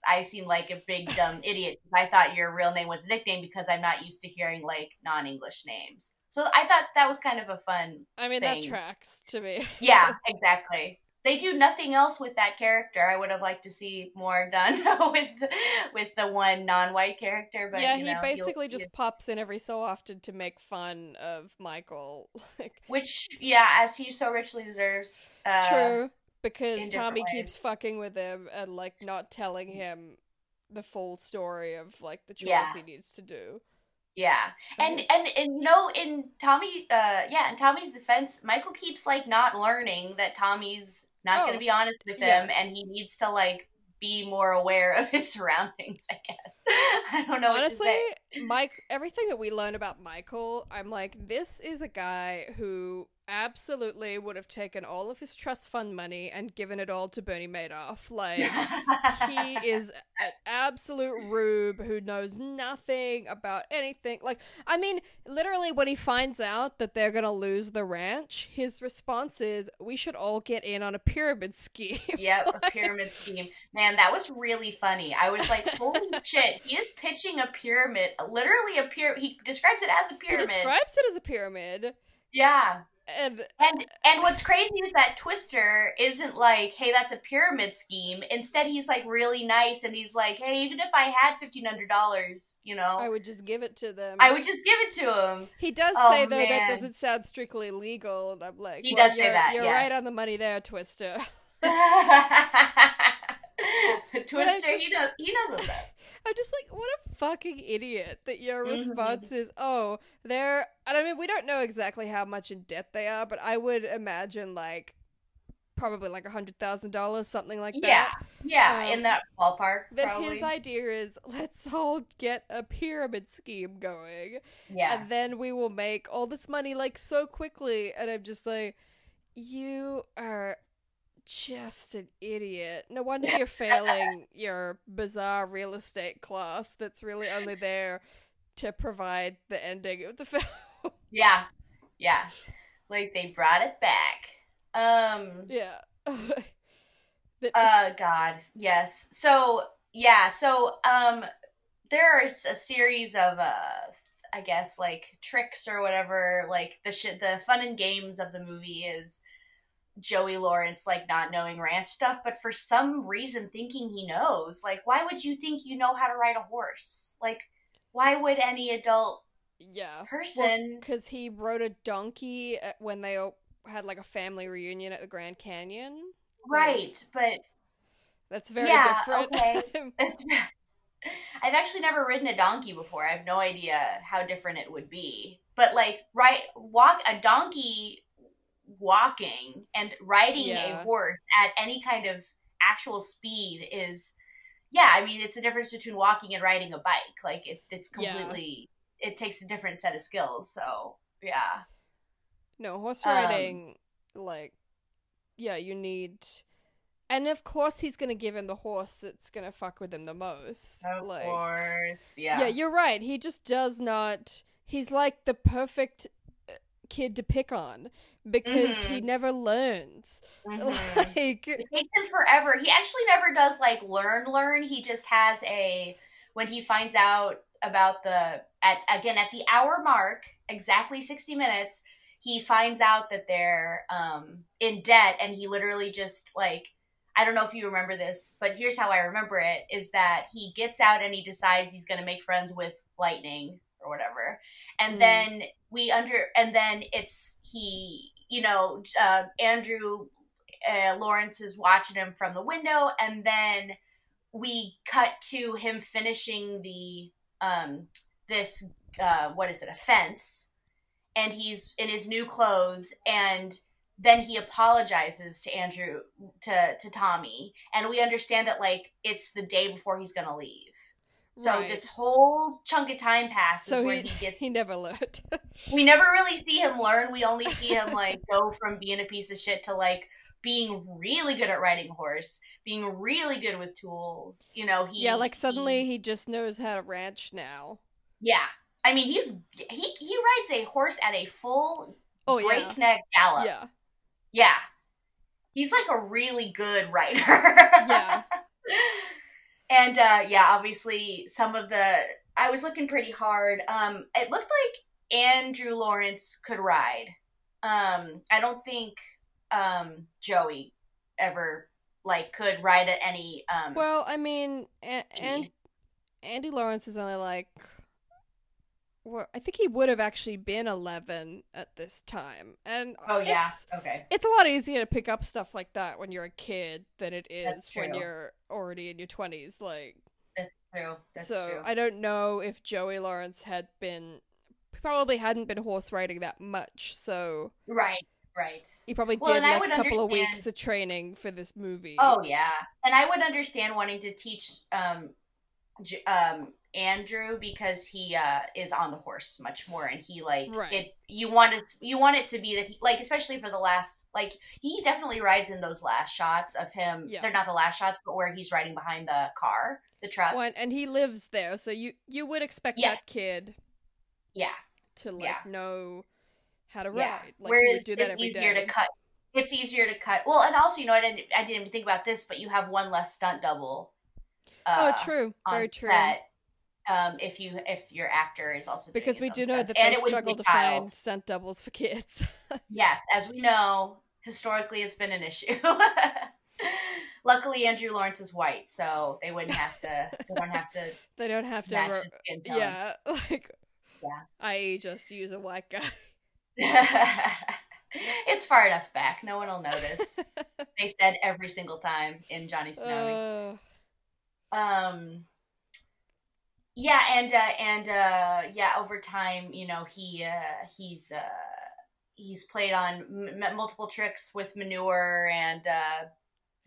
I seem like a big dumb <laughs> idiot. I thought your real name was a nickname because I'm not used to hearing like non-English names. So I thought that was kind of a fun. I mean that tracks to me. Yeah, <laughs> exactly. They do nothing else with that character. I would have liked to see more done <laughs> with with the one non-white character. But yeah, he know, basically just pops in every so often to make fun of Michael. which yeah, as he so richly deserves. Uh, true, because Tommy ways. keeps fucking with him and like not telling him the full story of like the chores Yeah. he needs to do. Yeah, and and and you know, in Tommy, uh, yeah, in Tommy's defense, Michael keeps like not learning that Tommy's not Oh, going to be honest with yeah. him, and he needs to like be more aware of <laughs> his surroundings. I guess <laughs> I don't know. Honestly, what to say. Mike, everything that we learn about Michael, I'm like, this is a guy who absolutely would have taken all of his trust fund money and given it all to Bernie Madoff. Like, he is an absolute rube who knows nothing about anything. Like, I mean, literally, when he finds out that they're gonna lose the ranch, his response is, "We should all get in on a pyramid scheme." <laughs> Yep, a pyramid scheme. Man, that was really funny. I was like, holy <laughs> shit, he is pitching a pyramid. Literally a pyramid. He describes it as a he pyramid. describes it as a pyramid, yeah. And And and what's crazy is that Twister isn't like, hey, that's a pyramid scheme. Instead, he's like really nice and he's like, hey, even if I had fifteen hundred dollars, you know, I would just give it to them. I would just give it to him. He does Oh, say though that doesn't sound strictly legal, and I'm like, He well, does say you're, that, You're yes. right on the money there, Twister. <laughs> <laughs> Twister, he knows he knows what's up. I'm just like, what a fucking idiot that your Mhm. response is, oh, they're. And I mean, we don't know exactly how much in debt they are, but I would imagine like probably like a hundred thousand dollars, something like Yeah, that. yeah, Um, in that ballpark. That probably. his idea is let's all get a pyramid scheme going, yeah, and then we will make all this money like so quickly. And I'm just like, you are just an idiot. No wonder you're failing your bizarre real estate class that's really only <laughs> there to provide the ending of the <laughs> film. yeah, yeah. Like they brought it back. Um. yeah. <laughs> That- Uh. God. Yes. So yeah. So um. There is a series of uh. I guess like tricks or whatever. Like the shit. The fun and games of the movie is. Joey Lawrence like not knowing ranch stuff, but for some reason thinking he knows. Like, why would you think you know how to ride a horse? Like, why would any adult yeah. person? Because he rode a donkey uh, when they had like a family reunion at the Grand Canyon. right, but That's very Yeah, different. okay. <laughs> <laughs> I've actually never ridden a donkey before. I have no idea how different it would be. But like, right, walk a donkey walking and riding Yeah. a horse at any kind of actual speed is, yeah. I mean, it's a difference between walking and riding a bike. Like, it, it's Yeah. completely. It takes a different set of skills. So yeah, no, horse Um, riding, like, yeah, you need. And of course, he's gonna give him the horse that's gonna fuck with him the most. of like, course, yeah, yeah, you're right. He just does not. He's like the perfect uh, kid to pick on because he Mhm. never learns. <laughs> Mhm. Like, it takes him forever. He actually never does like learn learn. He just has a when he finds out about the at again at the hour mark, exactly 60 minutes, he finds out that they're um in debt and he literally just like I don't know if you remember this, but here's how I remember it is that he gets out and he decides he's going to make friends with lightning or whatever. And Mm. then we under and then it's he, you know, uh, Andrew uh, Lawrence is watching him from the window, and then we cut to him finishing the um this uh what is it a fence, and he's in his new clothes, and then he apologizes to Andrew to to Tommy, and we understand that like it's the day before he's gonna leave. So Right. this whole chunk of time passes so where he he gets he never learned. <laughs> we never really see him learn. We only see him like go from being a piece of shit to like being really good at riding a horse, being really good with tools. You know, he yeah, like suddenly he- he just knows how to ranch now. yeah. I mean, he's he he rides a horse at a full Oh yeah, breakneck gallop. yeah, Yeah. He's like a really good rider. Yeah. <laughs> <laughs> and uh yeah, obviously some of the I was looking pretty hard. Um it looked like Andrew Lawrence could ride. Um I don't think um Joey ever like could ride at any um Well, I mean, and, and. Andy Lawrence is only like, well, I think he would have actually been eleven at this time, and Oh yeah. it's, Okay. it's a lot easier to pick up stuff like that when you're a kid than it is when you're already in your twenties. Like, That's true. That's true. so true. I don't know if Joey Lawrence had been, probably hadn't been horse riding that much, so right. Right. he probably Well, did like a couple of weeks of training for this movie. Oh yeah, and I would understand wanting to teach um, J- um, Andrew because he uh, is on the horse much more, and he like Right. it. You want it. You want it to be that he like, especially for the last like he definitely rides in those last shots of him. Yeah. They're not the last shots, but where he's riding behind the car, the truck. One, and he lives there, so you you would expect Yes. that kid Yeah, to like Yeah. know how to yeah. ride. Like Whereas do that it's easier day. to cut. It's easier to cut. Well, and also, you know, I didn't. I didn't even think about this, but you have one less stunt double. Uh, oh, true, very true. set, um, if you if your actor is also doing Because we do know that And they struggle to child. find stunt doubles for kids. <laughs> Yes, as we know, historically it's been an issue. <laughs> Luckily, Andrew Lawrence is white, so they wouldn't have to. They don't have to <laughs> they don't have to. match ro- his skin tone. yeah, like Yeah. I just use a white guy. it's far enough back; no one will notice. they said every single time in Johnny Tsunami. Uh, um yeah and uh and uh yeah over time you know he uh he's uh he's played on m- multiple tricks with manure and uh,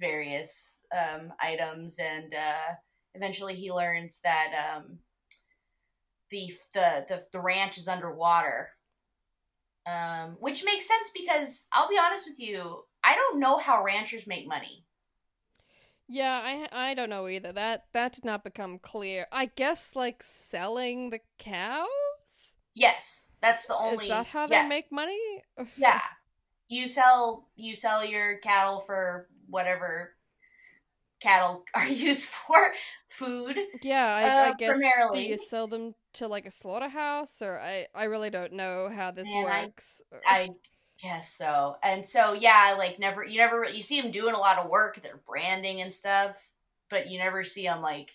various um, items, and uh, eventually he learns that um, the, the the the ranch is underwater, um, which makes sense because I'll be honest with you, I don't know how ranchers make money. Yeah, I I don't know either. That that did not become clear. I guess like selling the cows. Yes, that's the only. Is that how yes. they make money? <laughs> yeah, you sell you sell your cattle for whatever cattle <laughs> are used for food. Yeah, I, uh, I guess. primarily. Do you sell them to like a slaughterhouse, or I I really don't know how this Man, I- works. I guess so. And so yeah, like never you never you see them doing a lot of work, they're branding and stuff, but you never see them like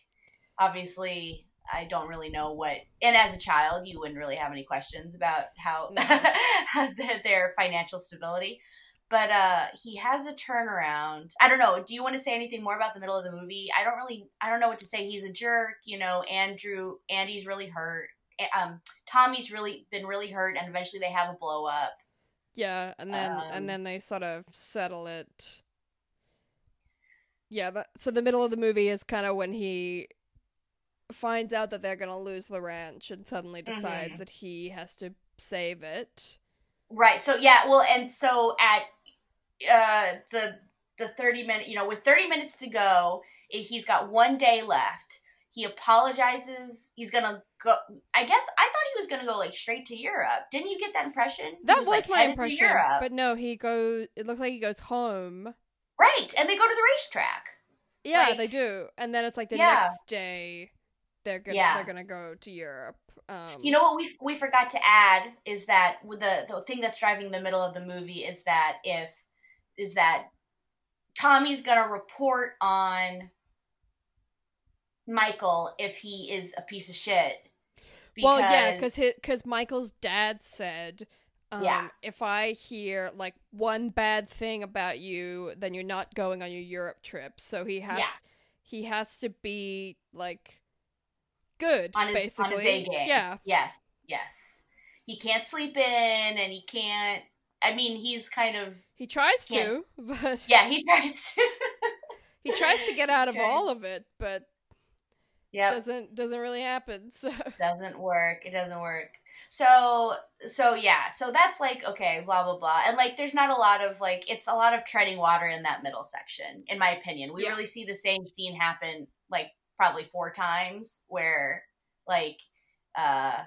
obviously I don't really know what and as a child you wouldn't really have any questions about how <laughs> their, their financial stability. But uh he has a turnaround. I don't know. Do you want to say anything more about the middle of the movie? I don't really I don't know what to say. He's a jerk, you know, Andrew Andy's really hurt. Um Tommy's really been really hurt and eventually they have a blow up. Yeah, and then Um, and then they sort of settle it. Yeah, that, so the middle of the movie is kind of when he finds out that they're gonna lose the ranch and suddenly decides Mhm. that he has to save it. Right. So yeah, well and so at uh the the 30 minute, you know, with 30 minutes to go, eh, he's got one day left. He apologizes. He's going to go I guess I thought he was going to go like straight to Europe. Didn't you get that impression? He That was, like, my impression, Europe. but no, he goes. It looks like he goes home. Right. And they go to the racetrack. Yeah, Like- they do, and then it's like the Yeah. next day they're gonna Yeah. they're gonna go to Europe. Um, You know what we we forgot to add is that the the thing that's driving the middle of the movie is that if is that Tommy's gonna report on Michael if he is a piece of shit. Well, yeah, because because Michael's dad said, um, Yeah. if I hear like one bad thing about you, then you're not going on your Europe trip. So he has Yeah. he has to be like good, On his- basically. on his A game. Yeah, yes, yes, he can't sleep in and he can't. I mean, he's kind of he tries to, <laughs> but yeah. He tries to. he tries to get out of <laughs> all of it, but Yep. doesn't doesn't really happen. <laughs> So doesn't work. It doesn't work. So so yeah, so that's like okay, blah blah blah. And like there's not a lot of like it's a lot of treading water in that middle section, in my opinion. We Yeah. really see the same scene happen like probably four times where like uh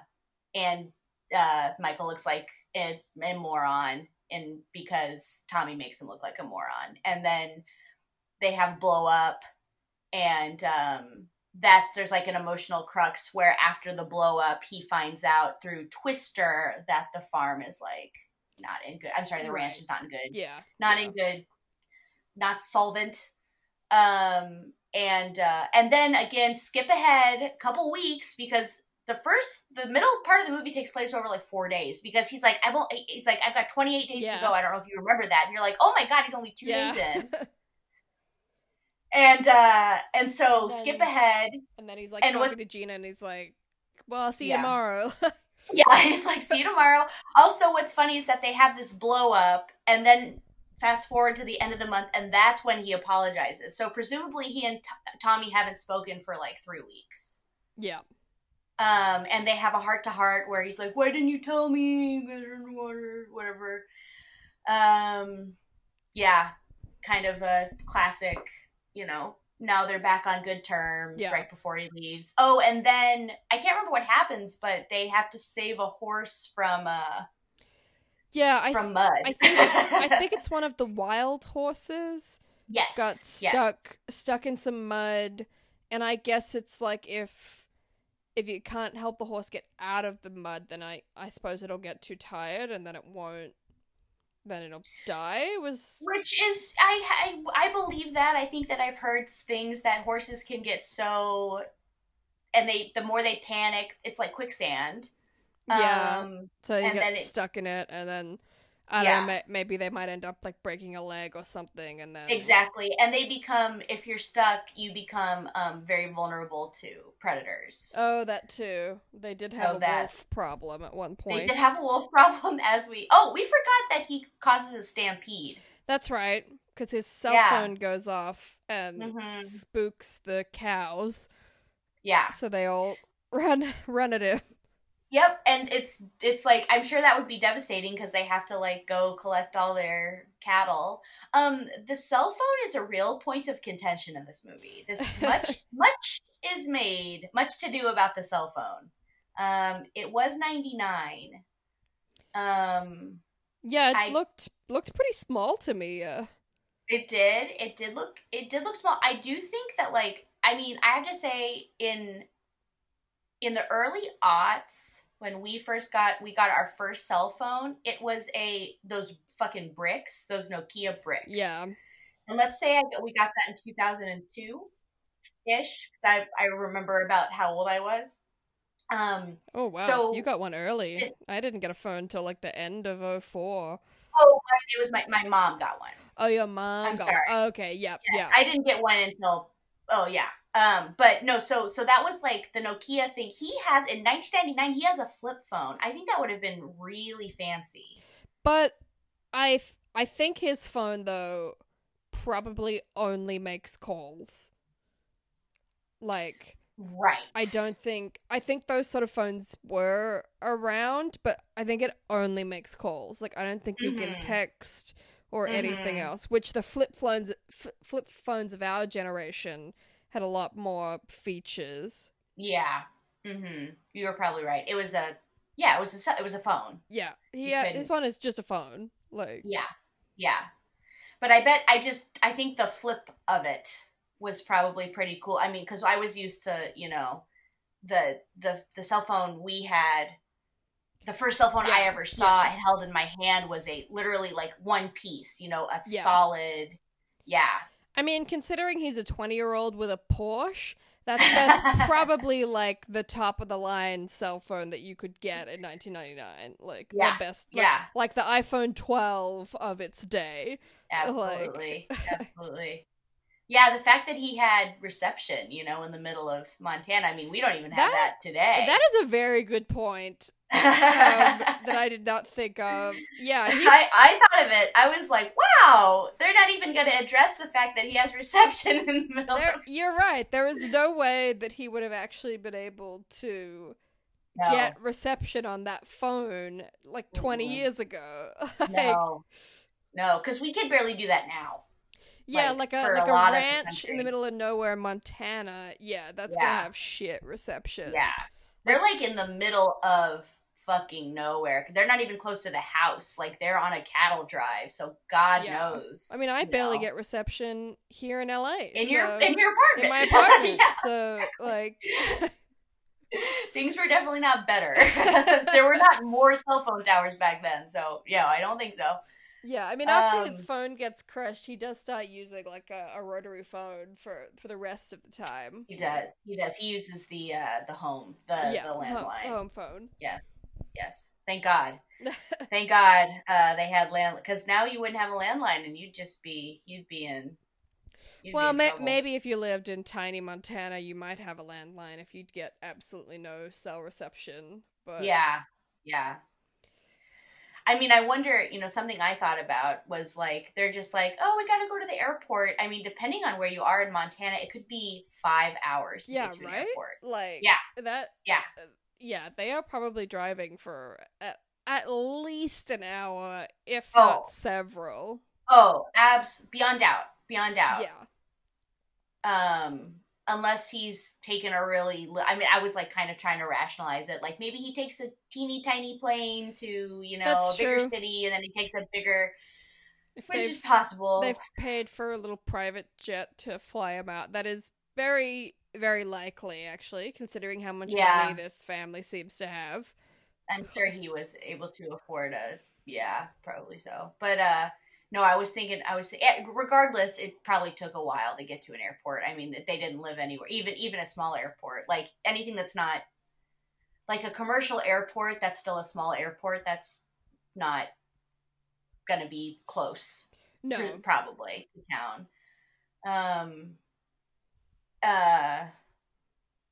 and uh Michael looks like a, a moron and because Tommy makes him look like a moron. And then they have blow up and um that there's like an emotional crux where after the blow up he finds out through Twister that the farm is like not in good I'm sorry, the ranch is not in good. Yeah, not yeah. in good not solvent. Um and uh and then again skip ahead a couple weeks because the first the middle part of the movie takes place over like four days because he's like i've only he's like i've got 28 days Yeah. to go. I don't know if you remember that. And you're like oh my god he's only two yeah. days in <laughs> and uh and so And skip ahead and then he's like And talking what's- to Gina, and he's like, "Well, I'll see you tomorrow." <laughs> Yeah, he's like see you tomorrow. Also, what's funny is that they have this blow up, and then fast forward to the end of the month, and that's when he apologizes. So presumably, he and T- Tommy haven't spoken for like three weeks. yeah. Um, and they have a heart to heart where he's like, "Why didn't you tell me? You guys are in the water, whatever." Um, yeah, kind of a classic, you know. Now they're back on good terms Yeah. right before he leaves. Oh, and then I can't remember what happens, but they have to save a horse from uh Yeah, I from mud. I think it's, I <laughs> think it's one of the wild horses yes, got yes. stuck stuck in some mud, and I guess it's like if if you can't help the horse get out of the mud, then I I suppose it'll get too tired, and then it won't. Then it'll die. Was Which is, I, I I believe that. I think that I've heard things that horses can get so, and they the more they panic, it's like quicksand. yeah. Um, so you get then it- stuck in it, and then I don't Yeah. know, maybe they might end up like breaking a leg or something, and then Exactly. And they become if you're stuck, you become um very vulnerable to predators. Oh, that too. They did have So a that- wolf problem at one point. They did have a wolf <laughs> problem as we Oh, we forgot that he causes a stampede. That's right, because his cell Yeah. phone goes off and Mhm. spooks the cows, Yeah. so they all <laughs> run run at him. Yep, and it's it's like I'm sure that would be devastating because they have to like go collect all their cattle. Um, the cell phone is a real point of contention in this movie. This <laughs> much much is made, much to do about the cell phone. Um, it was 99. Um, Yeah, it I- looked looked pretty small to me. Uh, it did. It did look. It did look small. I do think that like. I mean, I have to say in in the early aughts when we first got we got our first cell phone, it was a those fucking bricks, those Nokia bricks. yeah, And let's say I, we got that in 2002 ish. I I remember about how old I was. Um. Oh wow, So- you got one early. It- I didn't get a phone till like the end of 04. Oh, it was my my mom got one. Oh, your mom I'm got sorry. one. Okay, yep, Yes, yeah. I didn't get one until oh yeah. Um, but no, so so that was like the Nokia thing. He has in 1999. He has a flip phone. I think that would have been really fancy. But I th- I think his phone though probably only makes calls. Like Right. I don't think I think those sort of phones were around, but I think it only makes calls. Like I don't think you can Mhm. text or anything Mhm. else. Which the flip phones f- flip phones of our generation had a lot more features. Yeah. Mm-hmm. You were probably right. It was a yeah. It was a it was a phone. Yeah, yeah. couldn't- This one is just a phone. Like Yeah. Yeah. But I bet I just I think the flip of it was probably pretty cool. I mean, because I was used to you know the the the cell phone we had. The first cell phone I ever saw yeah. and held in my hand was a literally like one piece, you know, a Yeah. solid. Yeah. I mean, considering he's a 20 year old with a Porsche, that, that's <laughs> probably like the top of the line cell phone that you could get in 1999. Like Yeah, the best, like, Yeah. like the iPhone 12 of its day. Absolutely. <laughs> Absolutely. Yeah, the fact that he had reception, you know, in the middle of Montana. I mean, we don't even have That- that, today. That is a very good point um, <laughs> that I did not think of. Yeah, he, I, I thought of it. I was like, wow, they're not even going to address the fact that he has reception in the middle there, of you're right. There is no way that he would have actually been able to no, get reception on that phone like 20 Mm-mm. years ago. <laughs> Like, no, no, because we can barely do that now. Yeah, like, like, a a like a, the ranch in the middle of nowhere, Montana. Yeah, that's Yeah. gonna have shit reception. Yeah, they're like in the middle of fucking nowhere. They're not even close to the house. Like they're on a cattle drive, so God Yeah. knows. I mean, I barely know. get reception here in LA. in so- your in your apartment. in my <laughs> apartment. Yeah. So like, <laughs> Things were definitely not better. <laughs> there were not more cell phone towers back then, so yeah, I don't think so. yeah. I mean, after his Um, phone gets crushed, he does start using like a, a rotary phone for for the rest of the time. He does. He does. He uses the uh the home, the yeah, the landline. home phone. Yes. Thank God. <laughs> Thank God uh they had land because now you wouldn't have a landline and you'd just be you'd be in. You'd well, be in trouble. maybe if you lived in tiny Montana, you might have a landline if you'd get absolutely no cell reception. But Yeah. Yeah. I mean, I wonder, you know, something I thought about was like, they're just like, oh, we got to go to the airport. I mean, depending on where you are in Montana, it could be five hours to Yeah, get to an right? airport. like Yeah. that Yeah. Yeah they are probably driving for at, at least an hour if Oh. not several Oh, abs, beyond doubt. Beyond doubt. yeah Um, unless he's taken a really, I mean, I was like kind of trying to rationalize it. Like maybe he takes a teeny tiny plane to, you know, That's a bigger true. city and then he takes a bigger, if which is possible. they've paid for a little private jet to fly him out that is very very likely actually considering how much Yeah. money this family seems to have I'm sure he was able to afford a yeah, probably so. But uh no, I was thinking I was eh, regardless it probably took a while to get to an airport. I mean, they didn't live anywhere. Even even a small airport, like anything that's not like a commercial airport that's still a small airport, that's not gonna be close. No. pr- probably to town. Um. Uh.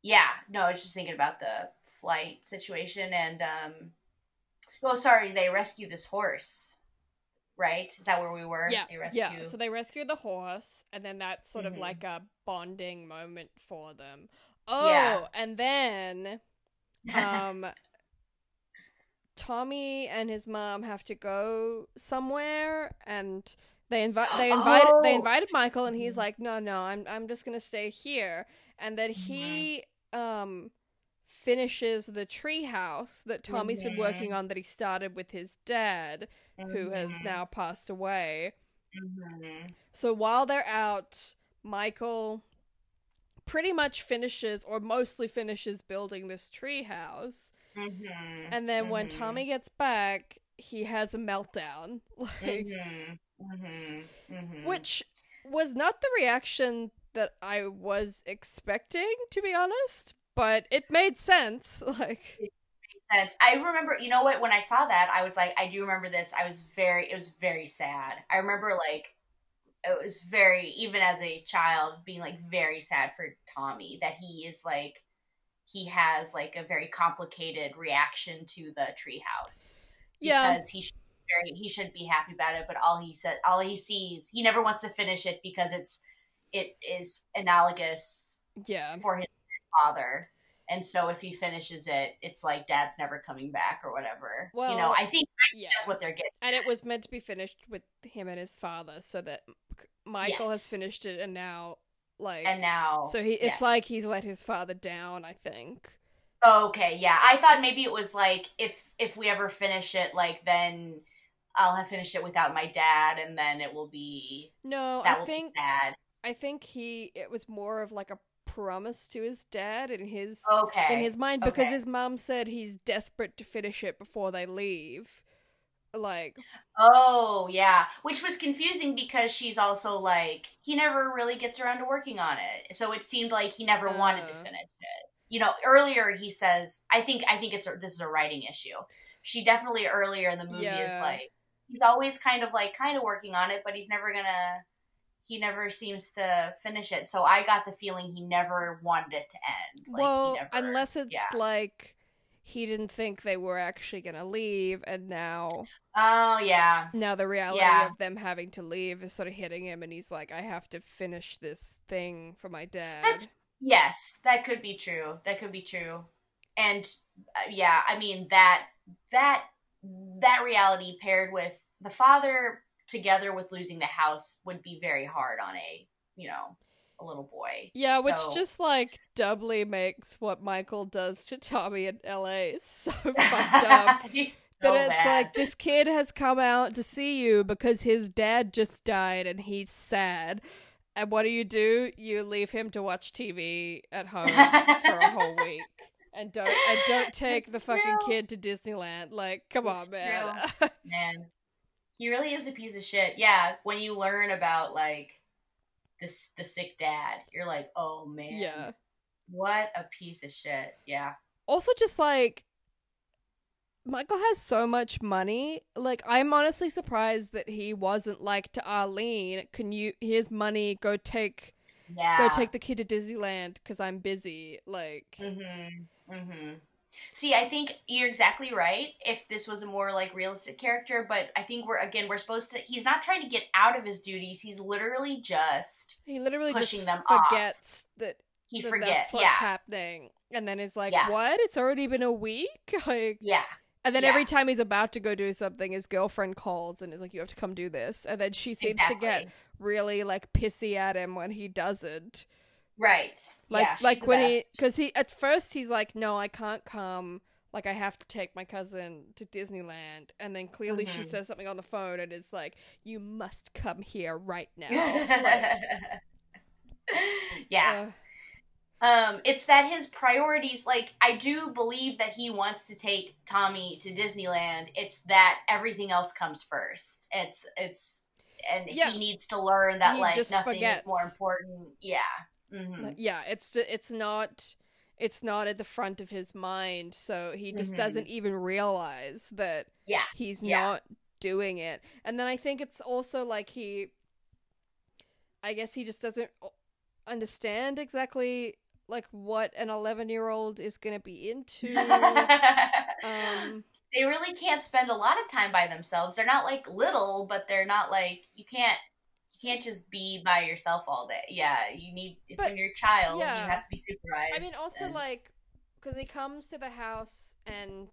Yeah. No, I was just thinking about the flight situation and um. Oh, sorry. They rescue this horse, right? Is that where we were? Yeah, They rescue. yeah. So they rescue the horse, and then that's sort Mhm. of like a bonding moment for them. Oh, Yeah. and then um, <laughs> Tommy and his mom have to go somewhere, and they invite they <gasps> invite they Oh. invited Michael, and he's like, no, no, I'm I'm just gonna stay here, and then Mm-hmm. he um finishes the tree house that Tommy's been working on that he started with his dad, who has Mhm, now passed away. mhm. So while they're out, Michael pretty much finishes or mostly finishes building this tree house. Mhm, And then when Tommy gets back, he has a meltdown. <laughs> Like mhm, mhm, mhm. which was not the reaction that I was expecting, to be honest, but it made sense. <laughs> Like sense. I remember, you know what? When I saw that, I was like, I do remember this. I was very, it was very sad. I remember like, it was very, even as a child, being like very sad for Tommy that he is like, he has like a very complicated reaction to the treehouse. Yeah. because he should be very, he shouldn't be happy about it, but all he said, all he sees, he never wants to finish it because it's, it is analogous yeah. for his father. And so if he finishes it, it's like dad's never coming back or whatever. you know, I think Yeah. that's what they're getting. And it was meant to be finished with him and his father so that Michael has finished it and now like And now, So he it's yes. like he's let his father down, I think. Okay, yeah. I thought maybe it was like if if we ever finish it, like then I'll have finished it without my dad, and then it will be No, I think. I think he it was more of like a promise to his dad in his Okay, in his mind because okay. his mom said he's desperate to finish it before they leave. Like Oh, yeah. Which was confusing because she's also like, he never really gets around to working on it. So it seemed like he never wanted to Uh. finish it. You know, earlier he says, I think I think it's this is a writing issue. She definitely earlier in the movie is like he's always kind of like kind of working on it, but he's never to he never seems to finish it. So I got the feeling he never wanted it to end. Like, he well, never- unless it's yeah. like he didn't think they were actually to leave and now Oh, yeah. now the reality Yeah. of them having to leave is sort of hitting him and he's like I have to finish this thing for my dad. That's- Yes, that could be true. That could be true. And uh, yeah, I mean that that that reality paired with the father together with losing the house would be very hard on a, you know, a little boy. Yeah, which So- just like doubly makes what Michael does to Tommy in LA <laughs> so <laughs> fucked up. So it's bad. like this kid has come out to see you because his dad just died and he's sad. And what do you do? You leave him to watch TV at home for a whole <laughs> week. And don't and don't <laughs> take the fucking kid to Disneyland. Like, come It's on, man. <laughs> man. He really is a piece of shit. Yeah, when you learn about like this the sick dad, you're like, "Oh man. yeah. What a piece of shit." Yeah. also just like Michael has so much money. Like I'm honestly surprised that he wasn't like to Arlene, can you here's money, go take Yeah. go take the kid to Disneyland cuz I'm busy. Like Mm-hmm. Mm-hmm. See, I think you're exactly right. If this was a more like realistic character, but I think we're again we're supposed to. He's not trying to get out of his duties. He's literally just he literally just Pushing them off. forgets that, he that forgets. that's what's Yeah, happening and then is like, Yeah. "What? It's already been a week?" <laughs> Like yeah, and then Yeah. every time he's about to go do something, his girlfriend calls and is like, "You have to come do this." And then she seems to get really like pissy at him when he doesn't. right. Like yeah, like when he because he at first he's like, no, I can't come. Like I have to take my cousin to Disneyland, and then clearly she Mhm. says something on the phone and is like, you must come here right now. <laughs> like, yeah. uh, Um, it's that his priorities, like, I do believe that he wants to take Tommy to Disneyland. It's that everything else comes first. It's, it's, and Yeah. he needs to learn that, He like, nothing forgets. is more important. Yeah. hmm yeah, it's it's not it's not at the front of his mind, so he just Mhm. doesn't even realize that Yeah. he's Yeah. not doing it. And then I think it's also like he I guess he just doesn't understand exactly like what an 11 year old is going to be into. <laughs> um, they really can't spend a lot of time by themselves. They're not like little, but they're not like you can't you can't just be by yourself all day. Yeah, you need if but, you're a child, yeah. you have to be supervised. I mean, also and... like because he comes to the house and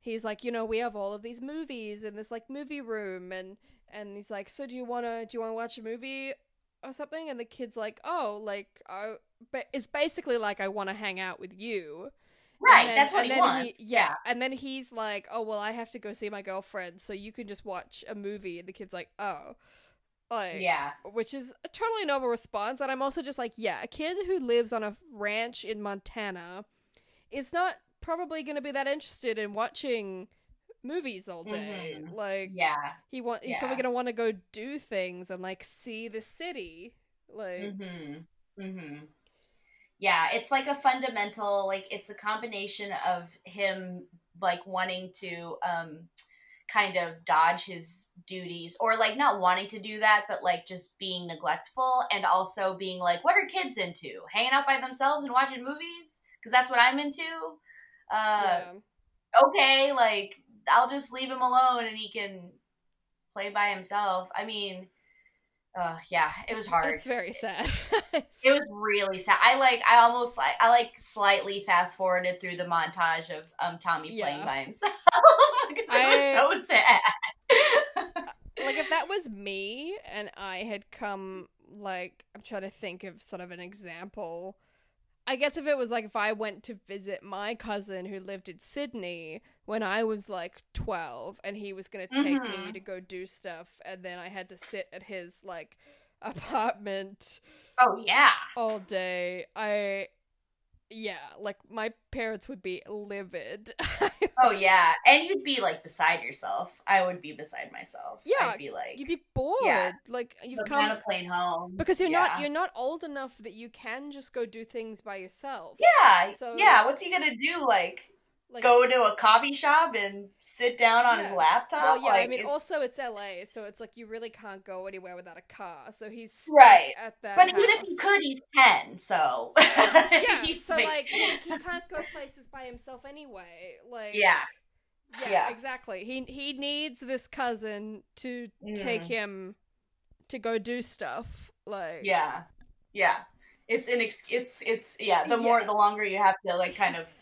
he's like, you know, we have all of these movies in this like movie room, and and he's like, so do you wanna do you wanna watch a movie or something? And the kid's like, oh, like uh, I, but it's basically like I want to hang out with you. Right, then, that's what he wants. He, yeah, yeah, and then he's like, "Oh well, I have to go see my girlfriend, so you can just watch a movie." And the kid's like, "Oh, like, yeah, which is a totally normal response. And I'm also just like, yeah, a kid who lives on a ranch in Montana is not probably going to be that interested in watching movies all day. Mm-hmm. Like, yeah, he want he's yeah. probably gonna want to go do things and like see the city. Like, mm-hmm. Mm-hmm. yeah, it's like a fundamental like it's a combination of him like wanting to um kind of dodge his duties or like not wanting to do that but like just being neglectful and also being like what are kids into hanging out by themselves and watching movies because that's what i'm into uh yeah. okay like I'll just leave him alone and he can play by himself. I mean, uh, yeah, it was hard. It's very sad. <laughs> it was really sad. I like, I almost like, I like slightly fast forwarded through the montage of um Tommy yeah. playing by himself <laughs> because it I, was so sad. <laughs> like if that was me and I had come, like, I'm trying to think of sort of an example. I guess if it was like if I went to visit my cousin who lived in Sydney when I was like 12 and he was going to take mm-hmm. me to go do stuff and then I had to sit at his like <laughs> apartment oh yeah all day I yeah like my parents would be livid. Oh <laughs> yeah. And you'd be like beside yourself. I would be beside myself. Yeah I'd be like you'd be bored. Yeah. like you've come on a plane home. because you're yeah. not you're not old enough that you can just go do things by yourself. Yeah. So yeah. What's he gonna do like like, go to a coffee shop and sit down on yeah. his laptop. Well, yeah, like, I mean, it's... also it's LA, so it's like you really can't go anywhere without a car. So he's right at that. But house. even if he could, he's ten, so <laughs> yeah. He's so like he, he can't go places by himself anyway. Like yeah. yeah, yeah, exactly. He he needs this cousin to mm. take him to go do stuff. Like yeah, yeah. It's an ex- it's it's yeah. The more yeah. the longer you have to like kind of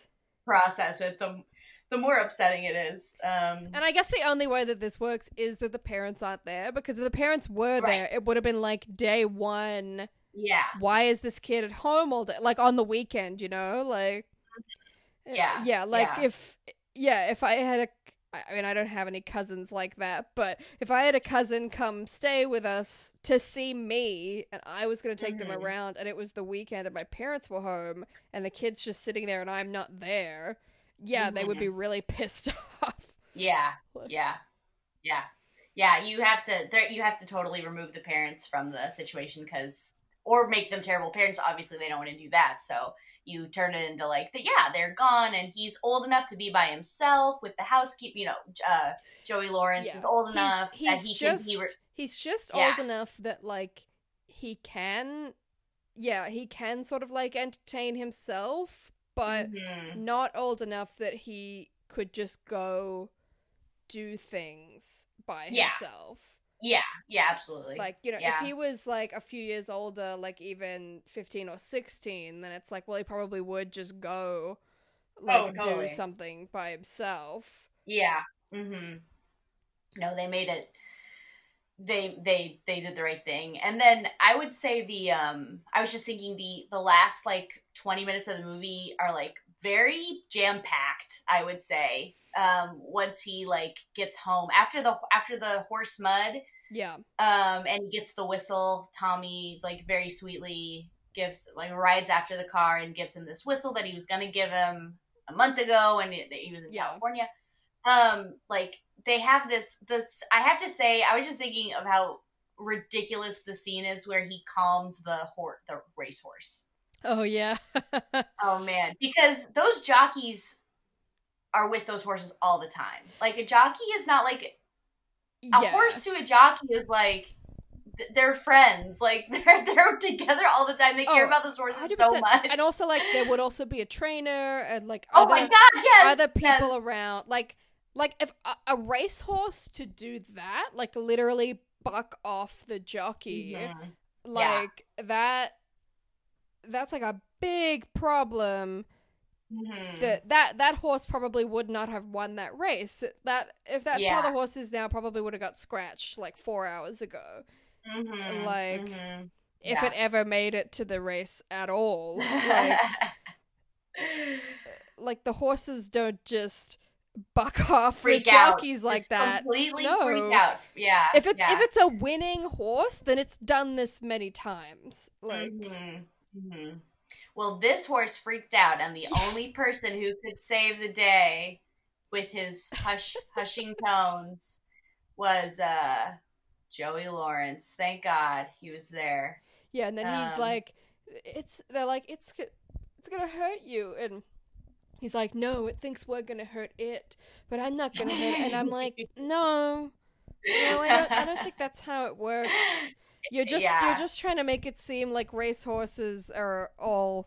process it, the the more upsetting it is. Um, and I guess the only way that this works is that the parents aren't there because if the parents were right. there, it would have been like day one. Yeah. Why is this kid at home all day? Like on the weekend, you know? Like. Yeah. Yeah. Like yeah. if. Yeah, if I had a I mean, I don't have any cousins like that, but if I had a cousin come stay with us to see me and I was going to take mm-hmm. them around and it was the weekend and my parents were home and the kids just sitting there and I'm not there, yeah, mm-hmm. they would be mm-hmm. really <laughs> pissed off. Yeah. Yeah. Yeah. Yeah, you have to you have to totally remove the parents from the situation cuz or make them terrible parents. Obviously, they don't want to do that. So, you turn it into like the, yeah they're gone and he's old enough to be by himself with the housekeeper you know uh, joey lawrence yeah. is old he's, enough he's that he just, can re- he's just yeah. old enough that like he can yeah he can sort of like entertain himself but mm-hmm. not old enough that he could just go do things by yeah. himself yeah, yeah, absolutely. Like, you know, yeah. if he was like a few years older, like even 15 or 16, then it's like, well, he probably would just go like oh, totally. do something by himself. Yeah. Mhm. No, they made it they they they did the right thing. And then I would say the um I was just thinking the the last like 20 minutes of the movie are like very jam packed, I would say. Um once he like gets home after the after the horse mud yeah. Um, and he gets the whistle. Tommy like very sweetly gives like rides after the car and gives him this whistle that he was gonna give him a month ago and he, he was in yeah. California. Um, like they have this this I have to say I was just thinking of how ridiculous the scene is where he calms the horse the racehorse. Oh yeah. <laughs> oh man, because those jockeys are with those horses all the time. Like a jockey is not like a Yeah. horse to a jockey is like they're friends. Like <laughs> they're they're together all the time. They care Oh, about those horses 100%. so much. And also, like, there would also be a trainer and like oh other, my god, yes, other people yes. around. Like, like if a, a racehorse to do that, like literally buck off the jockey, Mhm. like that. That's like a big problem. Mhm. That that that horse probably would not have won that race. That if that's how Yeah. the horse is now, probably would have got scratched like four hours ago. Mhm. like, Mhm. If Yeah. it ever made it to the race at all. <laughs> Like, like the horses don't just buck <laughs> off freak the out. jockeys like Just that. Completely No. freak out. Yeah. If it's yeah. if it's a winning horse, then it's done this many times. Like Mhm. Mhm. Well, this horse freaked out, and the only person who could save the day with his hush hushing tones was uh Joey Lawrence. Thank God he was there. yeah, and then he's Um, like, it's they're like it's it's gonna hurt you, and he's like, no, it thinks we're gonna hurt it, but I'm not gonna hurt it, and I'm like, <laughs> no, no, I don't, I don't think that's how it works. <laughs> You're just Yeah. you're just trying to make it seem like racehorses are all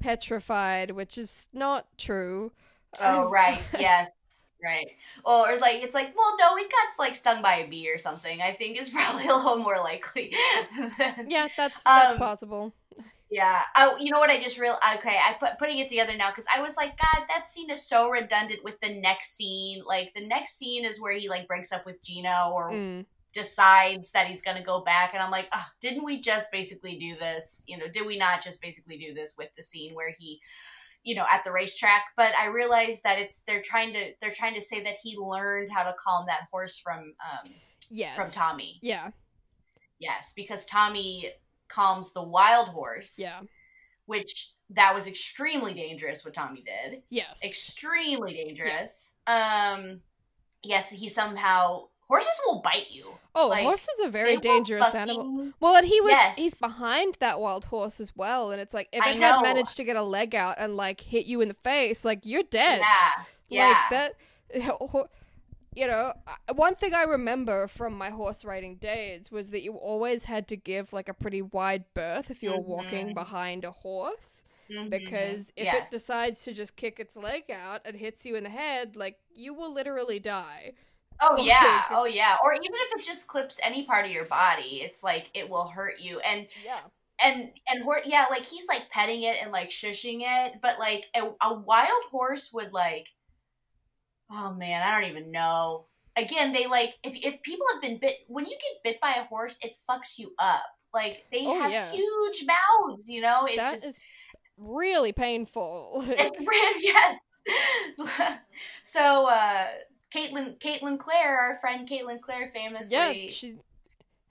petrified, which is not true. Oh Um, right, <laughs> yes, right. Or like it's like, well, no, he got like stung by a bee or something. I think is <laughs> probably a little more likely. <laughs> than- yeah, that's that's Um, possible. Yeah. Oh, you know what? I just real okay. I put putting it together now because I was like, God, that scene is so redundant with the next scene. Like the next scene is where he like breaks up with Gina or Mm. Decides that he's gonna go back, and I'm like, oh, didn't we just basically do this? You know, did we not just basically do this with the scene where he, you know, at the racetrack? But I realized that it's they're trying to they're trying to say that he learned how to calm that horse from um Yes. from Tommy. Yeah. Yes, because Tommy calms the wild horse Yeah. which that was extremely dangerous what Tommy did. Yes. Extremely dangerous. Um yes, he somehow horses will bite you. oh, like, horses are very dangerous fucking- animal. Well, and he was Yes. he's behind that wild horse as well, and it's like if it had managed to get a leg out and like hit you in the face, like you're dead. Yeah. Yeah. Like that <laughs> you know, one thing I remember from my horse riding days was that you always had to give like a pretty wide berth if you were walking Mhm. behind a horse Mhm. because if it decides to just kick its leg out and hits you in the head, like you will literally die. Oh yeah. Oh yeah. Or even if it just clips any part of your body, it's like it will hurt you. And Yeah. and and hor- yeah, like he's like petting it and like shushing it, but like a, a wild horse would like oh man, I don't even know. Again, they like if if people have been bit when you get bit by a horse, it fucks you up. Like they Oh, have yeah. huge mouths, you know. It That just is really painful. it's <laughs> yes. <laughs> so uh Caitlin Caitlin Clare, our friend Caitlin Clare famously yeah, she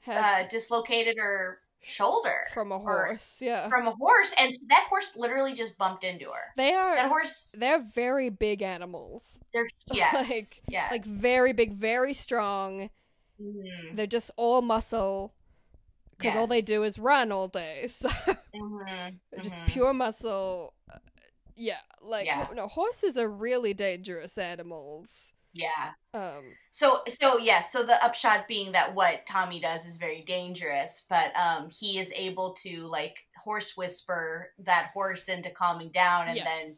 had uh dislocated her shoulder from a horse. Yeah. from a horse and that horse literally just bumped into her. They are That horse they're very big animals. they're <laughs> yes. Like- yeah. Like very big, very strong. Mhm, They're just all muscle because all they do is run all day. <laughs> So mhm, they're just mhm. pure muscle. Uh, Yeah, like Yeah. no horses are really dangerous animals. Yeah. Um So so yes, so the upshot being that what Tommy does is very dangerous, but um he is able to like horse whisper that horse into calming down and yes. then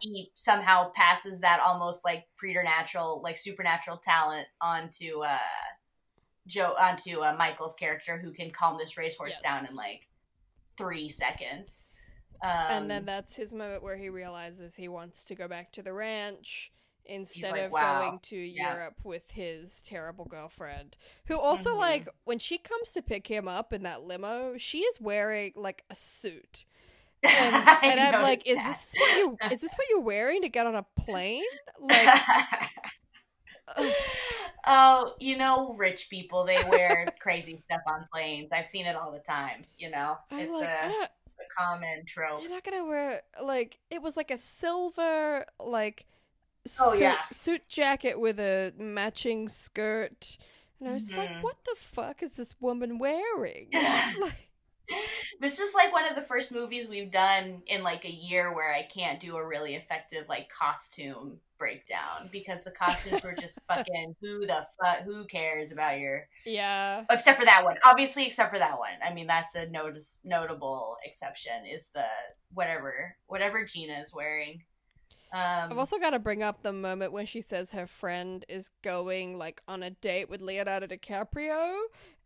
he somehow passes that almost like preternatural like supernatural talent onto uh Joe onto uh, Michael's character who can calm this racehorse Yes. down in like 3 seconds. Um, and then that's his moment where he realizes he wants to go back to the ranch instead like, of "Wow, going to yeah." Europe with his terrible girlfriend, who also Mhm. like when she comes to pick him up in that limo, she is wearing like a suit. <laughs> And, and I'm like, noticed is this what you is this what you're wearing to get on a plane? Like, <laughs> oh, you know, rich people they wear <laughs> crazy stuff on planes. I've seen it all the time. You know, I'm it's like, a it's a common trope. you're not gonna wear like it was like a silver like Oh, suit, yeah. suit jacket with a matching skirt, and I was just like, mm-hmm. what the fuck is this woman wearing? <laughs> <laughs> like, this is like one of the first movies we've done in like a year where I can't do a really effective like costume breakdown because the costumes were just <laughs> fucking who the fuck who cares about your yeah. except for that one. Obviously except for that one. I mean that's a notice notable exception is the whatever whatever gina is wearing um, I've also got to bring up the moment when she says her friend is going like on a date with Leonardo DiCaprio,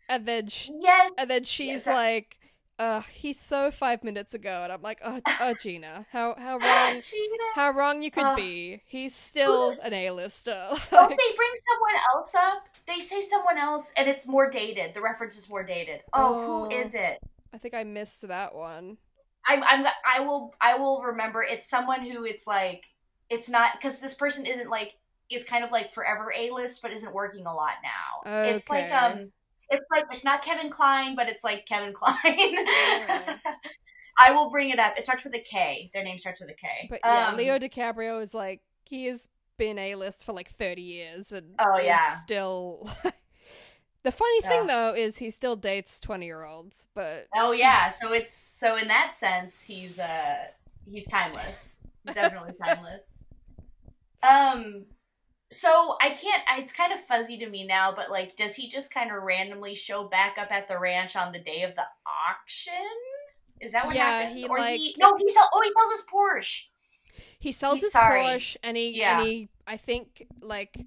and then she, yes and then she's Yes, I- like, "Uh, he's so five minutes ago," and I'm like, "Oh, oh Gina, how how <laughs> wrong, Gina. how wrong you could Ugh. be. He's still an A-lister." <laughs> don't they bring someone else up they say someone else and it's more dated the reference is more dated oh, Oh. who is it I think I missed that one. I'm, I'm i will i will remember it's someone who it's like it's not because this person isn't like is kind of like forever a list but isn't working a lot now. It's like um it's like it's not kevin kline but it's like kevin <laughs> kline. Oh. i will bring it up. It starts with a k. Their name starts with a k. But yeah, Um, Leo DiCaprio is like he has been A-list for like 30 years and Oh, yeah. still <laughs> The funny thing Yeah. though is he still dates 20-year-olds, but oh yeah. So it's so in that sense he's uh he's timeless. Definitely <laughs> timeless um so i can't it's kind of fuzzy to me now but like does he just kind of randomly show back up at the ranch on the day of the auction is that what Yeah, happens he, or like- he no he sell oh he sells his porsche he sells He- his sorry. Porsche and he Yeah. and he I think like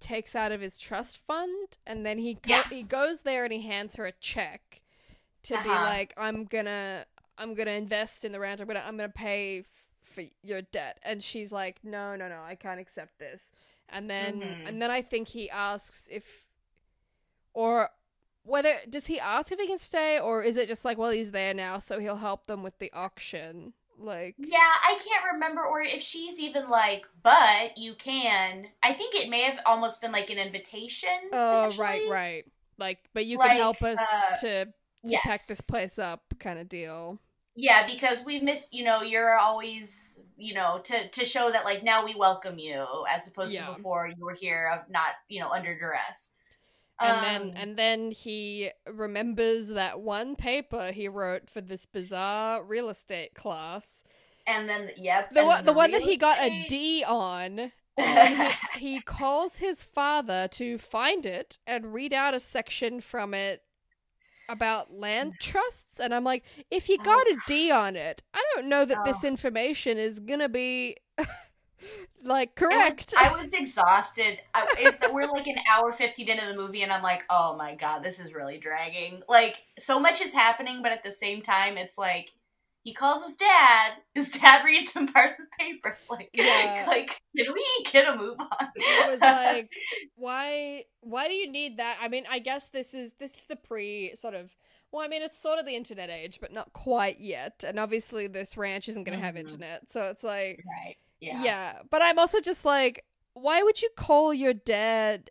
takes out of his trust fund and then he go- Yeah. he goes there and he hands her a check to be Uh-huh. like I'm gonna I'm gonna invest in the ranch. I'm gonna I'm gonna pay for your debt. And she's like, no, no, no, I can't accept this. And then Mhm. and then I think he asks if or whether does he ask if he can stay? Or is it just like well he's there now so he'll help them with the auction? Like yeah i can't remember or if she's even like but you can. I think it may have almost been like an invitation oh right right. Like but you Like, can help us uh, to to pack this place up kind of deal Yeah, because we've missed, you know, you're always, you know, to to show that like now we welcome you as opposed Yeah. to before you were here of not, you know, under duress. and Um, then and then he remembers that one paper he wrote for this bizarre real estate class and then yep, the one then the one that he got a estate- D on. <laughs> He, he calls his father to find it and read out a section from it about land trusts. And I'm like, if you Oh, got a D on it, I don't know that this Oh. information is gonna be <laughs> like It was- correct. I was exhausted. I, it, <laughs> we're like an hour fifteen into the movie, and I'm like, oh my god, this is really dragging. Like so much is happening, but at the same time, it's like he calls his dad. His dad reads him part of the paper. <laughs> Like, Yeah. like can we get a move on? it was like <laughs> why why do you need that i mean i guess this is this is the pre sort of well i mean it's sort of the internet age but not quite yet and obviously this ranch isn't going to have Mhm. internet so it's like right. yeah. Yeah. but i'm also just like why would you call your dad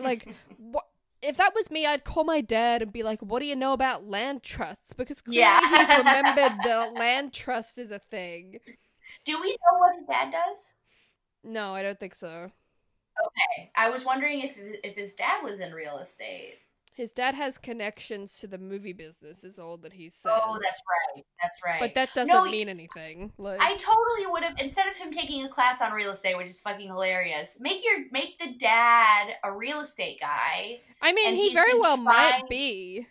like <laughs> what if that was me, I'd call my dad and be like, "What do you know about land trusts?" Because clearly Yeah. he's remembered <laughs> the land trust is a thing. Do we know what his dad does? No, I don't think so. Okay. I was wondering if if his dad was in real estate. His dad has connections to the movie business, is all that he oh, says. Oh, that's right. That's right. But that doesn't No, mean anything. Like, I totally would have instead of him taking a class on real estate, which is fucking hilarious. Make your make the dad a real estate guy, I mean, he very well might be.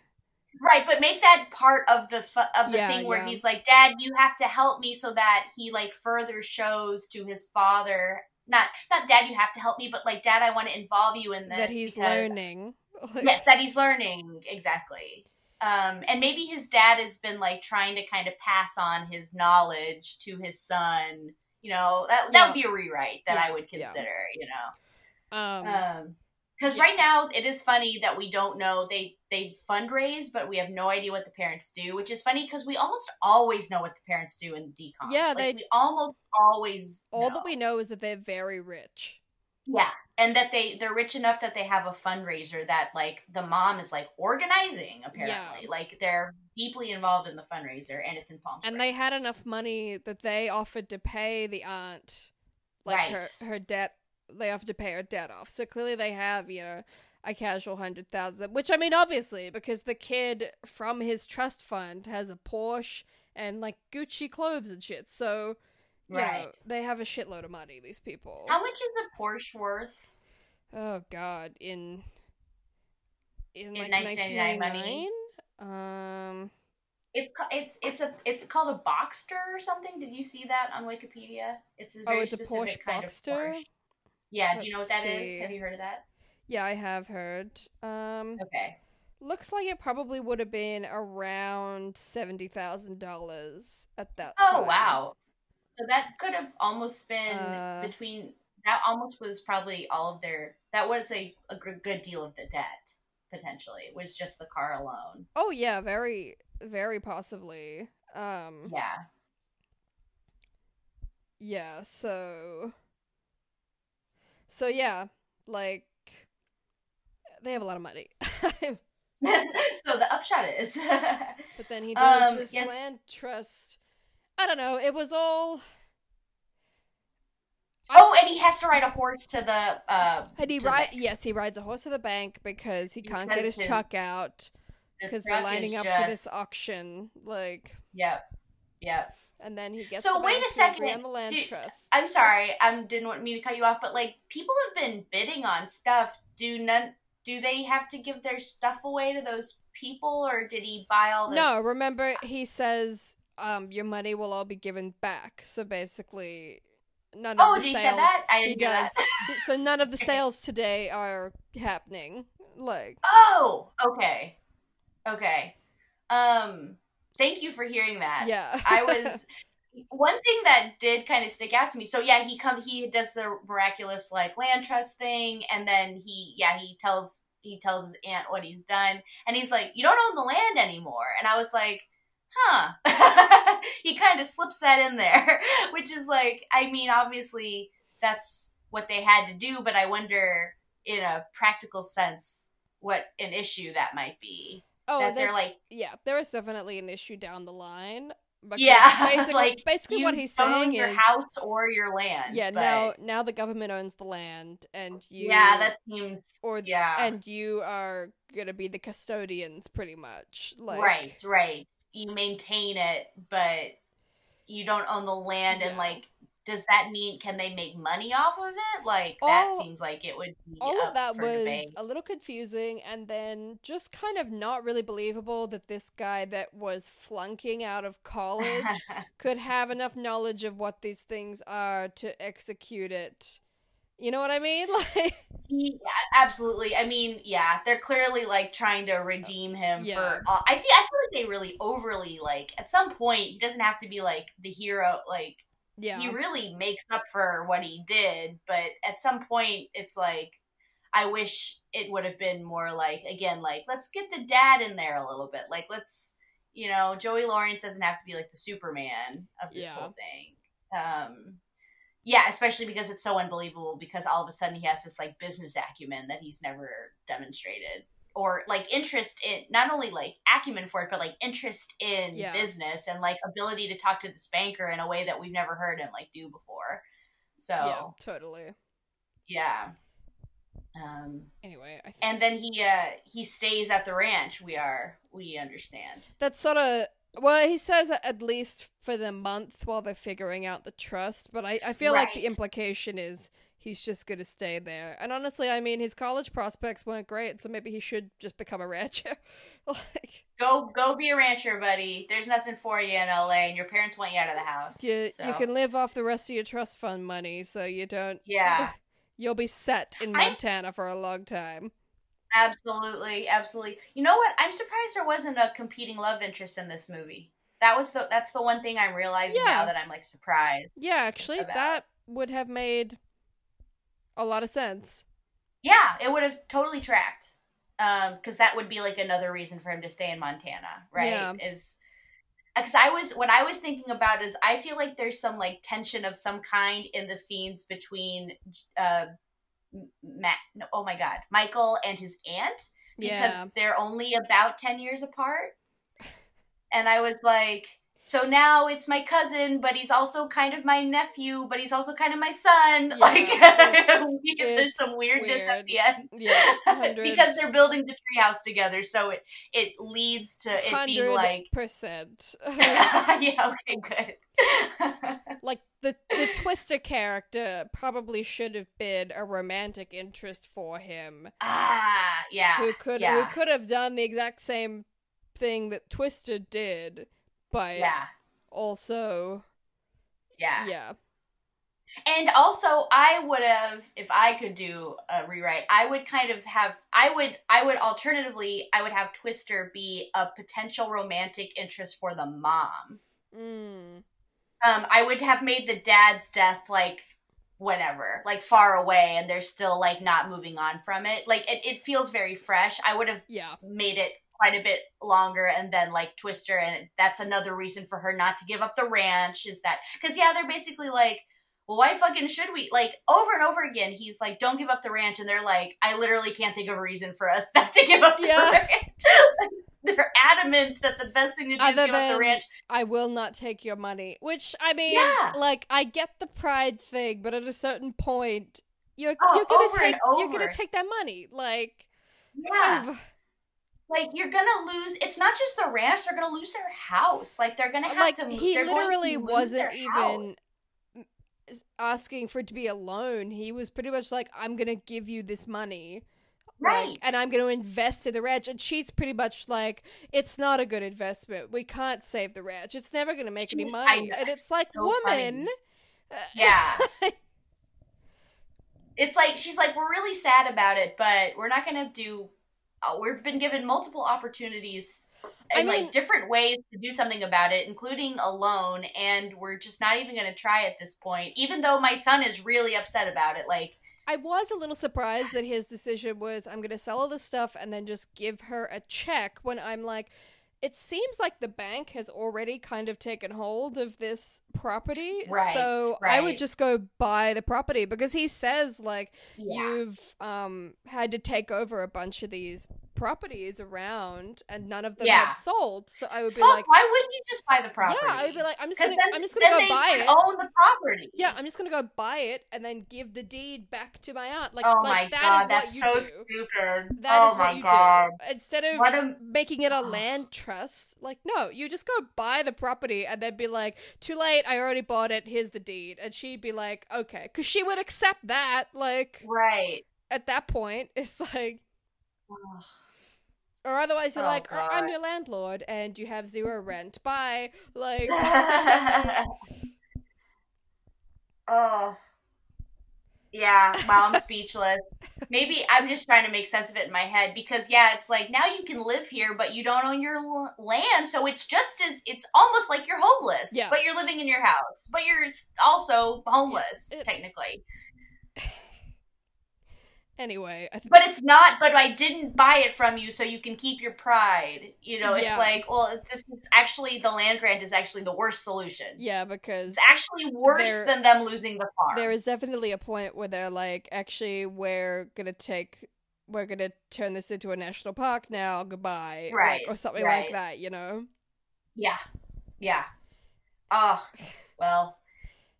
right? But make that part of the of the Yeah, thing where yeah. he's like, "Dad, you have to help me," so that he like further shows to his father, not not Dad, you have to help me, but like, Dad, I want to involve you in this that he's learning. Like, <laughs> yes that he's learning exactly um and maybe his dad has been like trying to kind of pass on his knowledge to his son you know that that Yeah. would be a rewrite that Yeah, i would yeah. consider you know Um, um because yeah. right now it is funny that we don't know they they fundraise but we have no idea what the parents do which is funny because we almost always know what the parents do in DCOM Yeah, like, they- we almost always all know. that we know is that they're very rich. Yeah, and that they they're rich enough that they have a fundraiser that like the mom is like organizing apparently. Yeah. Like they're deeply involved in the fundraiser and it's in Palm Springs. And they had enough money that they offered to pay the aunt, like Right. her her debt. They offered to pay her debt off. So clearly they have, you know, a casual hundred thousand. Which I mean, obviously, because the kid from his trust fund has a Porsche and like Gucci clothes and shit. So, you Right. know, they have a shitload of money. These people. How much is a Porsche worth? Oh God, in in, In like 1999 1999. Um, It's it's it's a it's called a Boxster or something. Did you see that on Wikipedia? It's a Oh, very it's a Porsche kind Boxster? of Porsche. Yeah, do you know what Let's that is? Have you heard of that? yeah, I have heard. Um, Okay. looks like it probably would have been around seventy thousand dollars at that. Oh time. wow. So that could have almost been Uh, between that almost was probably all of their that was a, a good deal of the debt potentially It was just the car alone. Oh yeah, very, very possibly. Um, Yeah. yeah. So, so yeah, like they have a lot of money. <laughs> <laughs> so the upshot is <laughs> But then he does Um, this yes. land trust. I don't know. It was all. Oh, and he has to ride a horse to the uh And he ride. Yes, he rides a horse to the bank because he can't get his his- truck out The because they're lining up for this auction. Like, Yep. Yep. and then he gets. So the wait a second. on the land Do- trust. I'm sorry, I didn't want me to cut you off, but like people have been bidding on stuff. Do none? Do they have to give their stuff away to those people, or did he buy all this? No, remember he says, um, your money will all be given back. So basically, none of Oh, the did he sales. say that? I didn't He that. <laughs> so none of the <laughs> sales today are happening. Like, oh, okay, okay. Um, thank you for hearing that. yeah. I <laughs> was one thing that did kind of stick out to me. So yeah, he come he does the miraculous like land trust thing, and then he yeah he tells he tells his aunt what he's done, and he's like, "You don't own the land anymore," and I was like. Huh. <laughs> he kind of slips that in there, <laughs> which is like, I mean, obviously that's what they had to do, but I wonder, in a practical sense, what an issue that might be. Oh, that they're like, yeah, there is definitely an issue down the line. Yeah, <laughs> basically, like, basically what he's saying your is, house or your land. yeah, but- now now the government owns the land, and you, yeah, that seems or yeah, and you are gonna be the custodians, pretty much. Like, right, right. You maintain it, but you don't own the land, and like, does that mean can they make money off of it? Like, that seems like it would be all of that was debate. a little confusing and then just kind of not really believable that this guy that was flunking out of college <laughs> could have enough knowledge of what these things are to execute it you know what i mean <laughs> like He, absolutely. I mean, yeah, they're clearly like trying to redeem him Yeah. for. Uh, I think I feel like they really overly like. At some point, he doesn't have to be like the hero. Like yeah he really makes up for what he did, but at some point, it's like I wish it would have been more like again, like let's get the dad in there a little bit. Like let's, you know, Joey Lawrence doesn't have to be like the Superman of this Yeah. whole thing. Um, yeah, especially because it's so unbelievable because all of a sudden he has this like business acumen that he's never demonstrated or like interest in not only like acumen for it but like interest in Yeah. business and like ability to talk to this banker in a way that we've never heard him like do before. So yeah totally. Yeah. Um anyway I and then he uh he stays at the ranch we are we understand. That's sort of well he says at least for the month while they're figuring out the trust but i, I feel like the implication is he's just gonna stay there. And honestly i mean his college prospects weren't great so maybe he should just become a rancher. <laughs> Like go go be a rancher buddy. There's nothing for you in la and your parents want you out of the house you, you can live off the rest of your trust fund money so you don't yeah. <laughs> You'll be set in I- montana for a long time Absolutely, absolutely. You know what? I'm surprised there wasn't a competing love interest in this movie. That was the that's the one thing I'm realizing Yeah. now that I'm like surprised. yeah actually about- that would have made a lot of sense Yeah, it would have totally tracked. Um, because that would be like another reason for him to stay in Montana, right? Yeah. Is because I was what I was thinking about is I feel like there's some like tension of some kind in the scenes between uh Matt. No, oh my God, Michael and his aunt because yeah they're only about 10 years apart. And I was like, so now it's my cousin, but he's also kind of my nephew, but he's also kind of my son. <laughs> Yeah, like it's- <laughs> there's some weirdness at the end. Yeah, <laughs> because they're building the treehouse together, so it it leads to it being like percent. yeah, okay, good. <laughs> like the the Twister character probably should have been a romantic interest for him, ah, yeah. who could yeah. who could have done the exact same thing that Twister did, but yeah. also Yeah. yeah. And also I would have if I could do a rewrite, I would kind of have I would I would alternatively I would have Twister be a potential romantic interest for the mom. Mm. Um I would have made the dad's death like whatever, like far away and they're still like not moving on from it. Like it, it feels very fresh. I would have Yeah. made it quite a bit longer and then like twister and that's another reason for her not to give up the ranch is that because yeah they're basically like well why fucking should we like over and over again he's like don't give up the ranch and they're like i literally can't think of a reason for us <laughs> not to give up the Yeah. ranch <laughs> they're adamant that the best thing to do Other is give up the ranch I will not take your money. Which I mean, Yeah. like I get the pride thing, but at a certain point, you're Oh, you're gonna take you're gonna take that money. Like, yeah like you're gonna lose it's not just the ranch they're gonna lose their house like they're gonna uh, have like to he they're to literally wasn't house. Asking for it to be a loan. He was pretty much like, "I'm gonna give you this money." like, Right. and I'm going to invest in the ranch. And she's pretty much like, it's not a good investment. We can't save the ranch. It's never going to make any She- I money. And it's like, so woman. uh, Yeah. <laughs> it's like she's like we're really sad about it but we're not gonna do uh, we've been given multiple opportunities I mean- like different ways to do something about it including a loan and we're just not even gonna try at this point even though my son is really upset about it like I was a little surprised that his decision was I'm going to sell all this stuff and then just give her a check when I'm like, it seems like the bank has already kind of taken hold of this property. Right, so I would just go buy the property because he says, like, yeah you've um, had to take over a bunch of these properties around and none of them Yeah. have sold. So I would be Fuck, like, why wouldn't you just buy the property yeah, I would be like, I'm just gonna, then, I'm just gonna go buy it. own the property Yeah, I'm just gonna go buy it and then give the deed back to my aunt. Like, oh like my that god is that's what you so do. stupid That oh is my what you god do. Instead of a- making it a land trust, like no, you just go buy the property and then be like, "Too late, I already bought it. Here's the deed." And she'd be like, "Okay," because she would accept that. Like right at that point, it's like, Ugh. Or otherwise you're Oh, like, "I- "I'm your landlord and you have zero rent." Bye. Like, <laughs> oh. Yeah, wow, I'm speechless. Maybe I'm just trying to make sense of it in my head because yeah, it's like now you can live here, but you don't own your l- land, so it's just as it's almost like you're homeless, Yeah. but you're living in your house, but you're also homeless it's- technically. Anyway, I th- But it's not. But I didn't buy it from you, so you can keep your pride. You know, it's Yeah. like, well, this is actually the land grant is actually the worst solution. yeah, because It's actually worse There- than them losing the farm. there is definitely a point where they're like, actually, we're gonna take, we're gonna turn this into a national park now. Goodbye, like, Right, or something like that. You know? Yeah. Yeah. Oh, well,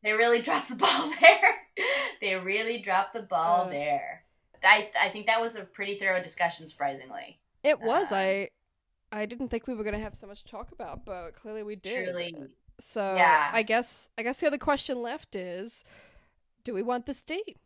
they really dropped the ball <laughs> there. they really dropped the ball Ugh. there. I I think that was a pretty thorough discussion, surprisingly. It was. Um, I, I didn't think we were gonna have so much to talk about, but clearly we did. Truly. So Yeah. I guess, I guess the other question left is, do we want this date?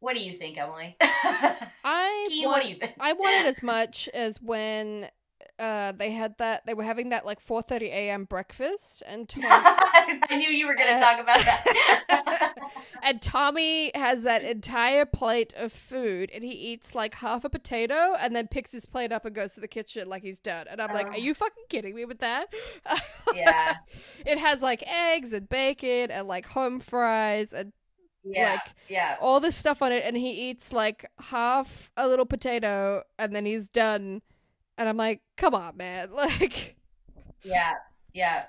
What do you think, Emily? <laughs> I Keen, want, what do you think? I wanted as <laughs> much as when. Uh, they had that. They were having that like 4:30 a.m. breakfast, and <laughs> Tom I knew you were going to Uh, talk about that. <laughs> and Tommy has that entire plate of food, and he eats like half a potato, and then picks his plate up and goes to the kitchen like he's done. And I'm like, Oh. are you fucking kidding me with that? <laughs> yeah. it has like eggs and bacon and like home fries and Yeah. Like, yeah. all this stuff on it, and he eats like half a little potato, and then he's done. And I'm like, come on, man! <laughs> Like, Yeah. Yeah.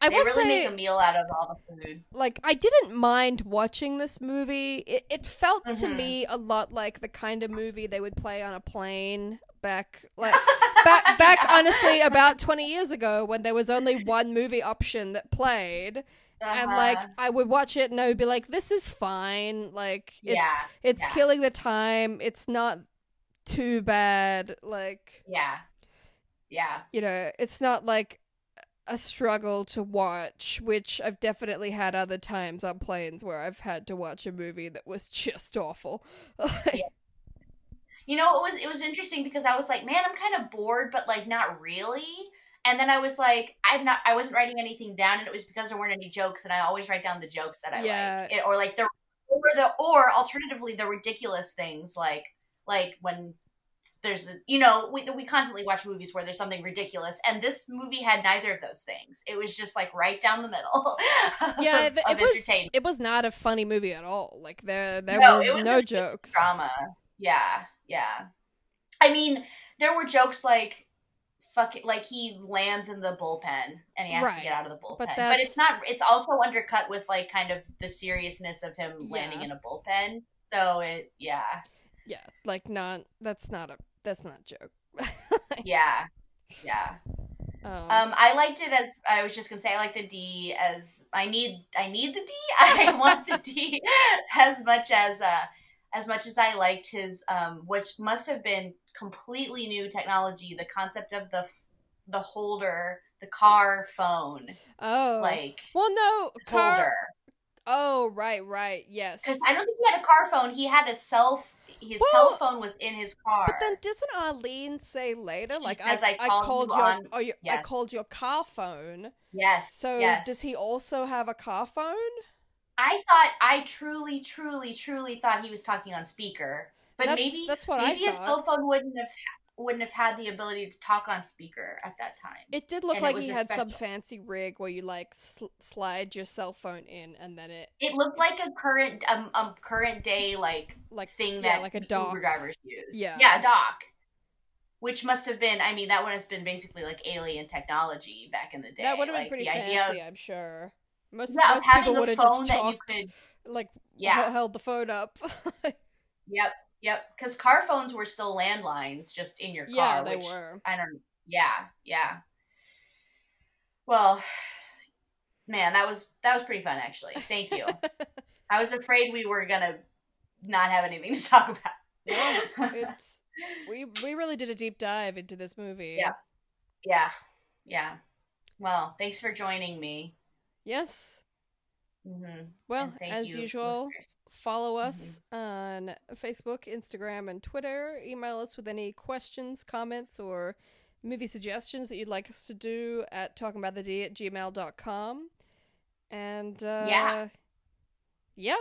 I they will really say, make a meal out of all the food. like I didn't mind watching this movie. It, it felt to Mhm. me a lot like the kind of movie they would play on a plane. back like <laughs> back back honestly about 20 years ago when there was only one movie option that played and like Uh-huh. I would watch it and I would be like this is fine like it's yeah, it's yeah. killing the time it's not too bad like yeah, yeah, you know it's not like a struggle to watch which I've definitely had other times on planes where I've had to watch a movie that was <laughs> just awful Yeah. You know, it was it was interesting because I was like, man, I'm kind of bored, but like not really. And then I was like, I'm not. I wasn't writing anything down, and it was because there weren't any jokes, and I always write down the jokes that I Yeah. like, it, or like the or the or alternatively the ridiculous things like like when there's a, you know we we constantly watch movies where there's something ridiculous, and this movie had neither of those things. It was just like right down the middle. <laughs> yeah of, it, of it was it was not a funny movie at all like there there No, were no jokes drama. Yeah, yeah. I mean, there were jokes like fuck it, like he lands in the bullpen and he has Right. to get out of the bullpen. But But, it's not it's also undercut with like kind of the seriousness of him landing in a bullpen. So it yeah. Yeah like not that's not a that's not a joke <laughs> Yeah. Yeah. um, Um I liked it as I was just to say I like the D as I need I need the D. <laughs> I want the D as much as uh as much as I liked his um which must have been completely new technology the concept of the the holder the car phone oh like well no car holder oh right right yes because I don't think he had a car phone he had a cell his Well, cell phone was in his car But then doesn't Arlene say later, She like says, I, "I called called you your, on-" oh, you, I called your car phone. yes So yes. does he also have a car phone? I thought I truly truly truly thought he was talking on speaker but that's, maybe that's what maybe I his thought. cell phone wouldn't have wouldn't have had the ability to talk on speaker at that time. It did look and like he had some fancy rig where you like sl- slide your cell phone in and then it It looked like a current um, um current day like like thing yeah, that like a dock. Uber drivers use. Yeah. yeah, a dock. Which must have been, I mean, that would have been basically like alien technology back in the day. That would have like, been pretty fancy, of, I'm sure. Most yeah, most having people would have just that you talked, could. like Yeah. held the phone up. <laughs> Yep, yep. Because car phones were still landlines, just in your car. yeah, they which were. I don't. Yeah, yeah. Well, man, that was that was pretty fun actually. Thank you. <laughs> I was afraid we were gonna not have anything <laughs> to talk about. It's <laughs> we we really did a deep dive into this movie. Yeah. yeah, yeah. Well, thanks for joining me. Yes. hmm Well, as usual, follow us Mm-hmm. on Facebook, Instagram, and Twitter. Email us with any questions, comments, or movie suggestions that you'd like us to do at talkingaboutthed at gmail.com. And uh, Yeah. Yeah,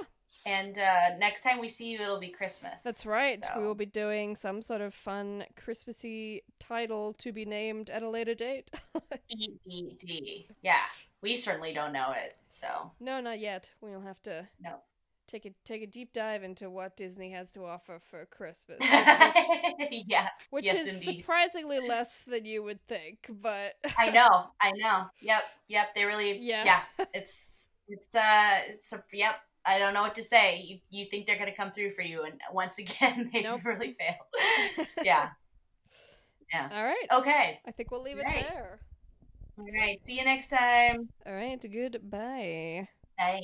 And uh, next time we see you, it'll be Christmas. that's right. So- We will be doing some sort of fun Christmassy title to be named at a later date. <laughs> E-E-D. Yeah, we certainly don't know it. So no, not yet. We'll have to no. Take a take a deep dive into what Disney has to offer for Christmas. <laughs> which- yeah, which Yes, is indeed. surprisingly less than you would think, but <laughs> I know, I know. Yep, yep. They really, Yeah. yeah. <laughs> It's, it's, uh, it's a, yep. I don't know what to say. You, you think they're gonna come through for you, and once again, they Nope. really fail. yeah. Yeah. All right. Okay. I think we'll leave it Right. there. All right. See you next time. All right, goodbye. Bye.